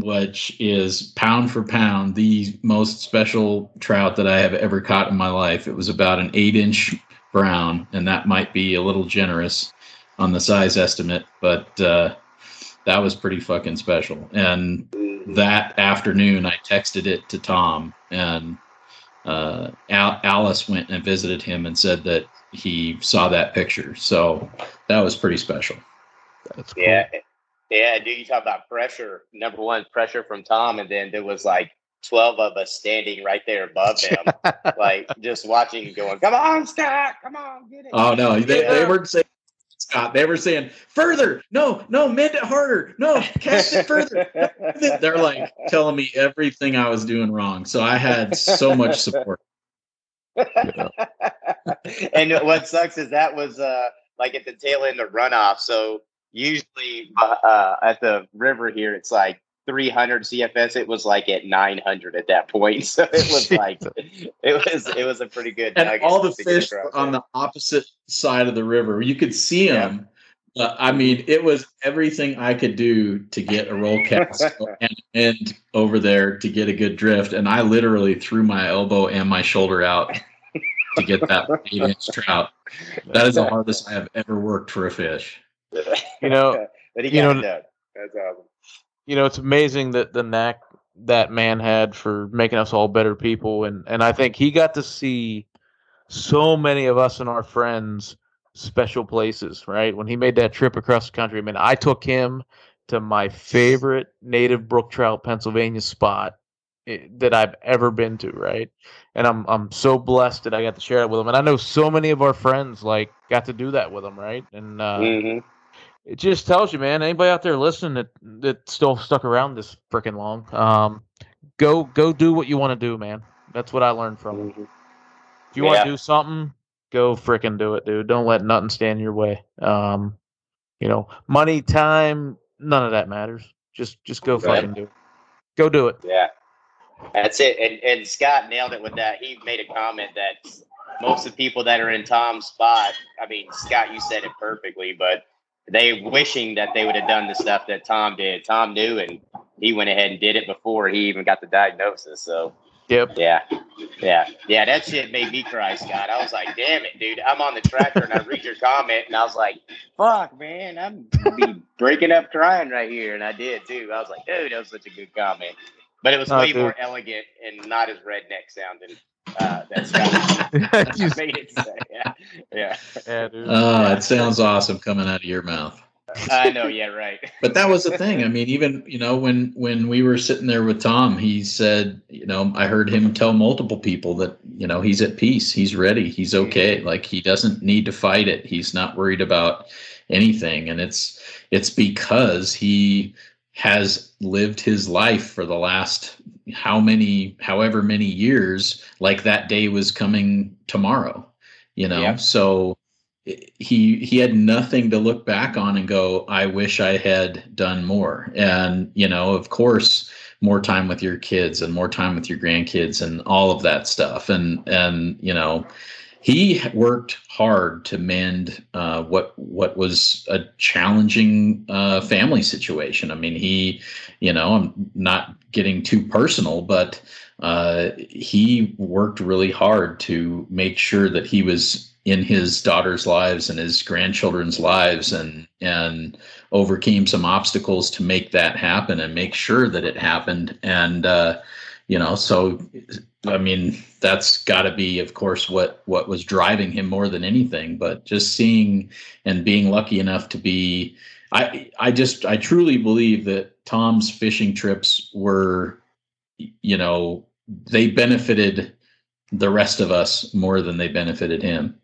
which is pound for pound the most special trout that I have ever caught in my life. It was about an eight inch brown, and that might be a little generous on the size estimate, but uh, that was pretty fucking special. And that afternoon, I texted it to Tom, and uh, Al- Alice went and visited him and said that he saw that picture. So that was pretty special. That's cool. Yeah, yeah, dude. You talk about pressure. Number one, pressure from Tom, and then there was like twelve of us standing right there above him, like just watching, and going, "Come on, Scott! Come on, get it!" Oh no, they, they weren't saying Scott. They were saying further. No, no, mend it harder. No, cast it further. They're like telling me everything I was doing wrong. So I had so much support. and what sucks is that was uh like at the tail end of runoff. So usually uh, at the river here, it's like 300 CFS. It was like at 900 at that point. So it was like it was it was a pretty good. And all the fish on there. the opposite side of the river. You could see Yeah. them. But I mean, it was everything I could do to get a roll cast and end over there to get a good drift. And I literally threw my elbow and my shoulder out to get that eight inch trout. That is the hardest I have ever worked for a fish. You know, but he you know- done. That's awesome. you know, it's amazing that the knack that man had for making us all better people, and and I think he got to see so many of us and our friends special places. Right when he made that trip across the country, I mean, I took him to my favorite native brook trout Pennsylvania spot eh, that I've ever been to. Right, and I'm I'm so blessed that I got to share it with him, and I know so many of our friends like got to do that with him. Right, and uh, Mhm. It just tells you, man. Anybody out there listening that that still stuck around this freaking long, um, go go do what you want to do, man. That's what I learned from him. Mhm. If you want to do something, go freaking do it, dude. Don't let nothing stand in your way. Um, you know, money, time, none of that matters. Just just go Right. fucking do it. Go do it. Yeah, that's it. And and Scott nailed it with that. He made a comment that most of the people that are in Tom's spot. I mean, Scott, you said it perfectly, but they wishing that they would have done the stuff that Tom did. Tom knew, and he went ahead and did it before he even got the diagnosis. So Yep. yeah, yeah, yeah. That shit made me cry, Scott. I was like, damn it, dude. I'm on the tractor and I read your comment, and I was like, fuck, man, I'm be breaking up crying right here, and I did too. I was like, dude, that was such a good comment. But it was Oh, way dude. more elegant and not as redneck sounding. Uh, that Scott made it say. Yeah, yeah. yeah. Oh, it sounds awesome coming out of your mouth. I know. Yeah, right. But that was the thing. I mean, even you know when when we were sitting there with Tom, he said, you know, I heard him tell multiple people that you know he's at peace, he's ready, he's okay. Like he doesn't need to fight it. He's not worried about anything, and it's it's because he has lived his life for the last how many however many years like that day was coming tomorrow you know? Yeah. so he he had nothing to look back on and go i wish i had done more. And you know of course more time with your kids and more time with your grandkids and all of that stuff. And and you know he worked hard to mend uh, what what was a challenging uh, family situation. I mean, he, you know, I'm not getting too personal, but uh, he worked really hard to make sure that he was in his daughter's lives and his grandchildren's lives, and and overcame some obstacles to make that happen and make sure that it happened. And uh, you know, so I mean, that's got to be, of course, what what was driving him more than anything. But just seeing and being lucky enough to be, I I just I truly believe that Tom's fishing trips were, you know, they benefited the rest of us more than they benefited him.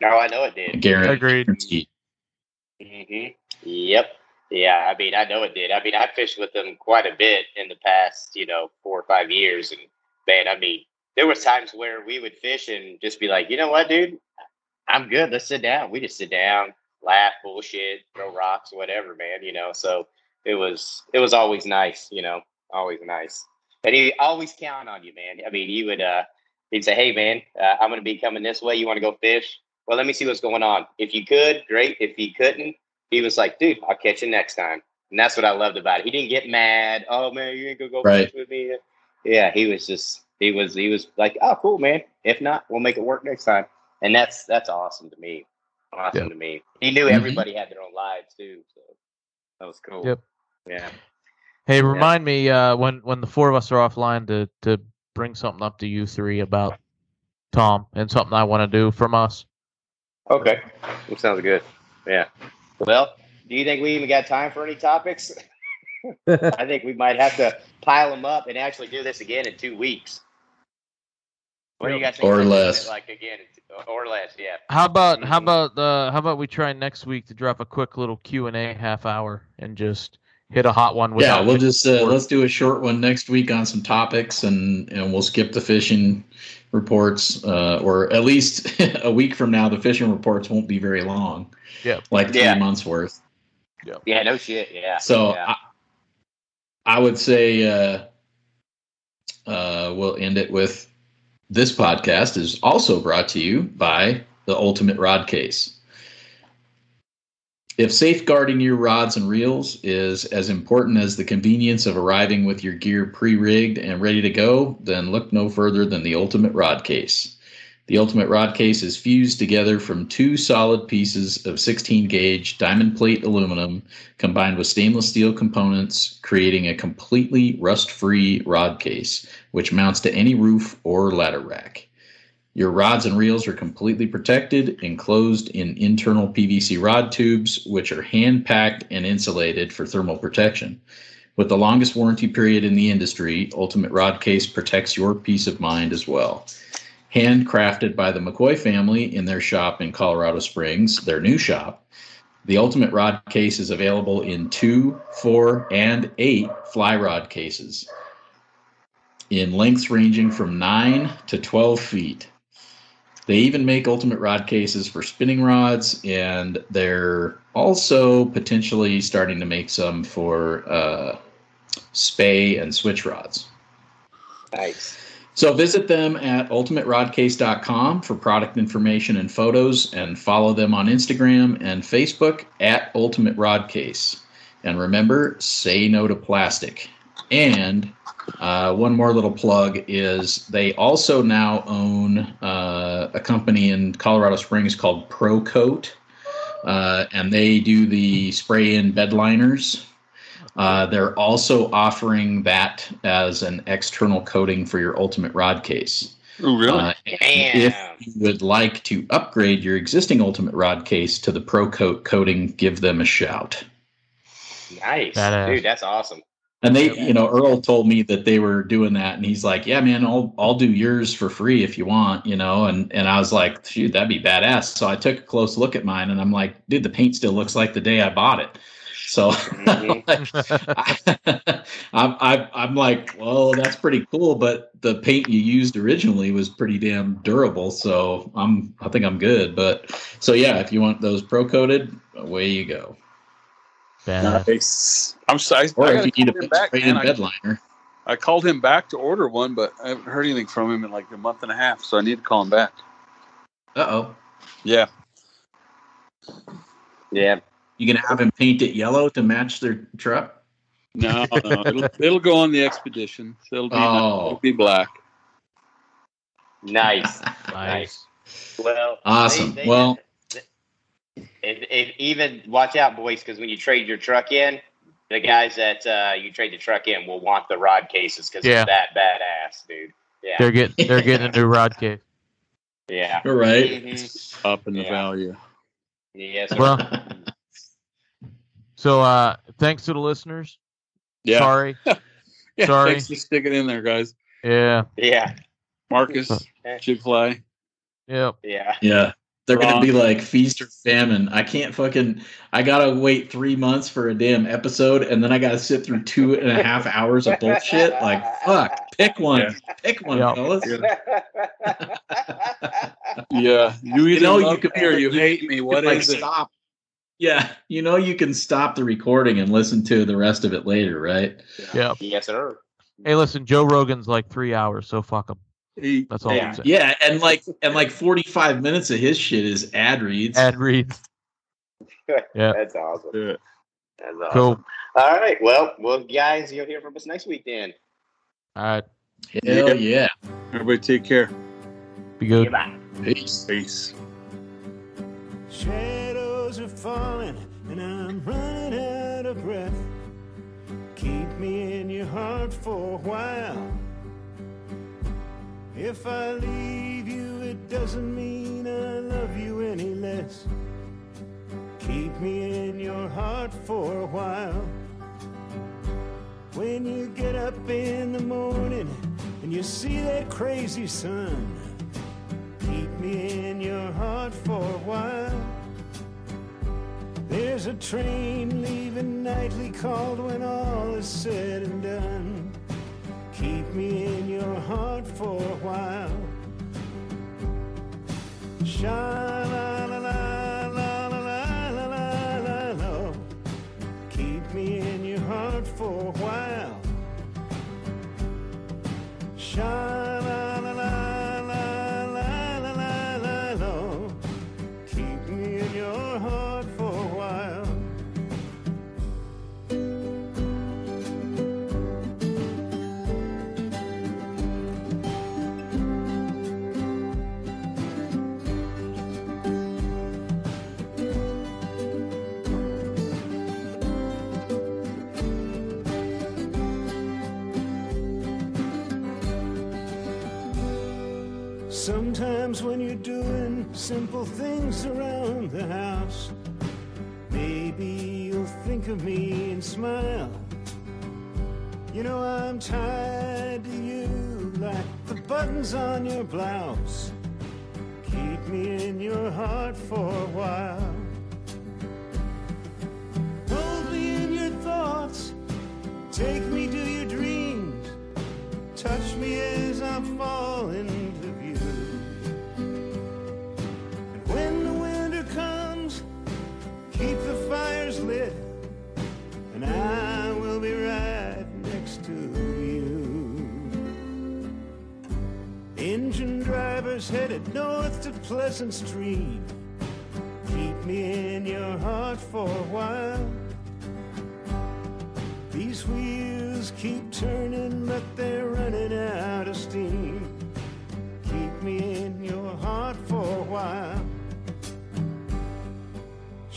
No, I know it did. Guaranteed. Agreed. hmm Yep. Yeah, I mean, I know it did. I mean, I fished with them quite a bit in the past, you know, four or five years, and man, I mean, there was times where we would fish and just be like, you know what, dude, I'm good. Let's sit down. We just sit down, laugh, bullshit, throw rocks, whatever, man. You know, so it was it was always nice, you know, always nice. And he always count on you, man. I mean, he would uh he'd say, hey, man, uh, I'm gonna be coming this way. You want to go fish? Well, let me see what's going on. If you could, great. If you couldn't, he was like, dude, I'll catch you next time. And that's what I loved about it. He didn't get mad. Oh man, you ain't gonna go Right. fish with me. Yeah, he was just he was he was like, oh cool, man. If not, we'll make it work next time. And that's that's awesome to me. Awesome Yeah. to me. He knew Mhm. everybody had their own lives too, so that was cool. Yep. Yeah. Hey, remind me uh, when when the four of us are offline to to bring something up to you three about Tom and something I want to do from us. Okay, that sounds good. Yeah. Well, do you think we even got time for any topics? I think we might have to pile them up and actually do this again in two weeks. What do you guys think? Or less. Like again, or less, yeah. How about how about uh, how about we try next week to drop a quick little Q and A half hour and just hit a hot one. With Yeah, we'll just uh, let's do a short one next week on some topics, and and we'll skip the fishing reports, uh, or at least a week from now, the fishing reports won't be very long. Yeah. like three Yeah. months worth. Yeah, no shit. Yeah. So yeah. I, would say uh, uh, we'll end it with this podcast is also brought to you by the Ultimate Rod Case. If safeguarding your rods and reels is as important as the convenience of arriving with your gear pre rigged and ready to go, then look no further than the Ultimate Rod Case. The Ultimate Rod Case is fused together from two solid pieces of 16 gauge diamond plate aluminum combined with stainless steel components, creating a completely rust free rod case, which mounts to any roof or ladder rack. Your rods and reels are completely protected, enclosed in internal PVC rod tubes, which are hand packed and insulated for thermal protection. With the longest warranty period in the industry, Ultimate Rod Case protects your peace of mind as well. Handcrafted by the McCoy family in their shop in Colorado Springs, their new shop, the Ultimate Rod Case is available in two, four, and eight fly rod cases in lengths ranging from 9 to 12 feet. They even make ultimate rod cases for spinning rods, and they're also potentially starting to make some for uh, spey and switch rods. nice. So visit them at ultimaterodcase.com for product information and photos, and follow them on Instagram and Facebook at Ultimate Rod Case. And remember, say no to plastic. And uh, one more little plug is they also now own uh, a company in Colorado Springs called Pro Coat, uh, and they do the spray-in bed liners. Uh, they're also offering that as an external coating for your ultimate rod case. Oh, really? Uh, Damn. if you would like to upgrade your existing ultimate rod case to the Pro Coat coating, give them a shout. nice, Badass. dude. That's awesome. And they, you know, Earl told me that they were doing that, and he's like, "Yeah, man, I'll I'll do yours for free if you want," you know. And and I was like, "Dude, that'd be badass." So I took a close look at mine, and I'm like, "Dude, the paint still looks like the day I bought it." So Mhm. I'm, I'm I'm like, well, that's pretty cool, but the paint you used originally was pretty damn durable, so I'm I think I'm good. But so yeah, if you want those pro coated, away you go. Badass. nice. I'm sorry. I, Or I if you need a call back, man. I, bed. I called him back to order one, but I haven't heard anything from him in like a month and a half, so I need to call him back. Uh oh. Yeah. Yeah. You gonna have him paint it yellow to match their truck? No, no, it'll, it'll go on the expedition. So it'll be Oh. it'll be black. Nice. Nice. Well, Awesome. they- they- Well- and, and even watch out, boys, because when you trade your truck in, the guys that uh, you trade the truck in will want the rod cases because Yeah. it's that badass, dude. Yeah, They're getting they're getting a new rod case. yeah. All right. Mhm. Up in the Yeah. value. Yes. sir. Well, so uh thanks to the listeners. Yeah. Sorry. yeah sorry. Thanks for sticking in there, guys. Yeah. yeah. Marcus, Jig Fly. Yep. Yeah. Yeah. They're gonna be like feast or famine. I can't fucking. I gotta wait three months for a damn episode, and then I gotta sit through two and a half hours of bullshit. Like fuck, pick one, Yeah. pick one, Yeah. fellas. Yeah. You either know, you love could- me or you you hate me. What like, is it? stop. Yeah, you know you can stop the recording and listen to the rest of it later, right? Yep. yes, sir. Hey, listen, Joe Rogan's like three hours, so fuck him. That's all Yeah. Yeah, and like and like forty five minutes of his shit is ad reads. Ad reads. Yeah. That's awesome. Yeah. That's awesome. Cool. All right. Well, well, guys, you'll hear from us next week then. All right. Hell yeah. Everybody take care. Be good. Goodbye. Peace. Peace. Shadows are falling and I'm running out of breath. Keep me in your heart for a while. If I leave you, it doesn't mean I love you any less. Keep me in your heart for a while. When you get up in the morning and you see that crazy sun, keep me in your heart for a while. There's a train leaving nightly called when all is said and done. Keep me in your heart for a while. Sha la la la la la la la la la. Keep me in your heart for a while. Sha doing simple things around the house, maybe you'll think of me and smile. You know I'm tied to you like the buttons on your blouse. Keep me in your heart for a while. Hold me in your thoughts, take me to your dreams. Touch me as I'm falling the fires lit, and I will be right next to you. Engine drivers headed north to Pleasant Street. Keep me in your heart for a while. These wheels keep turning, but they're running out of steam.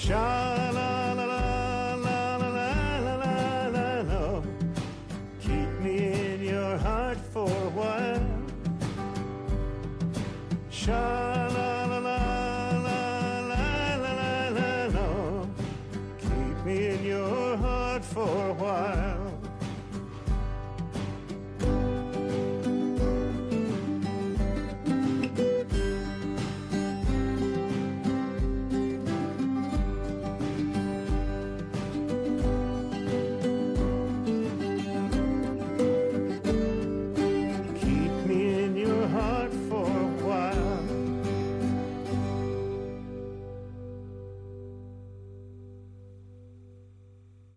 Sha la la la la la la la la la. Keep me in your heart for a while. Sha.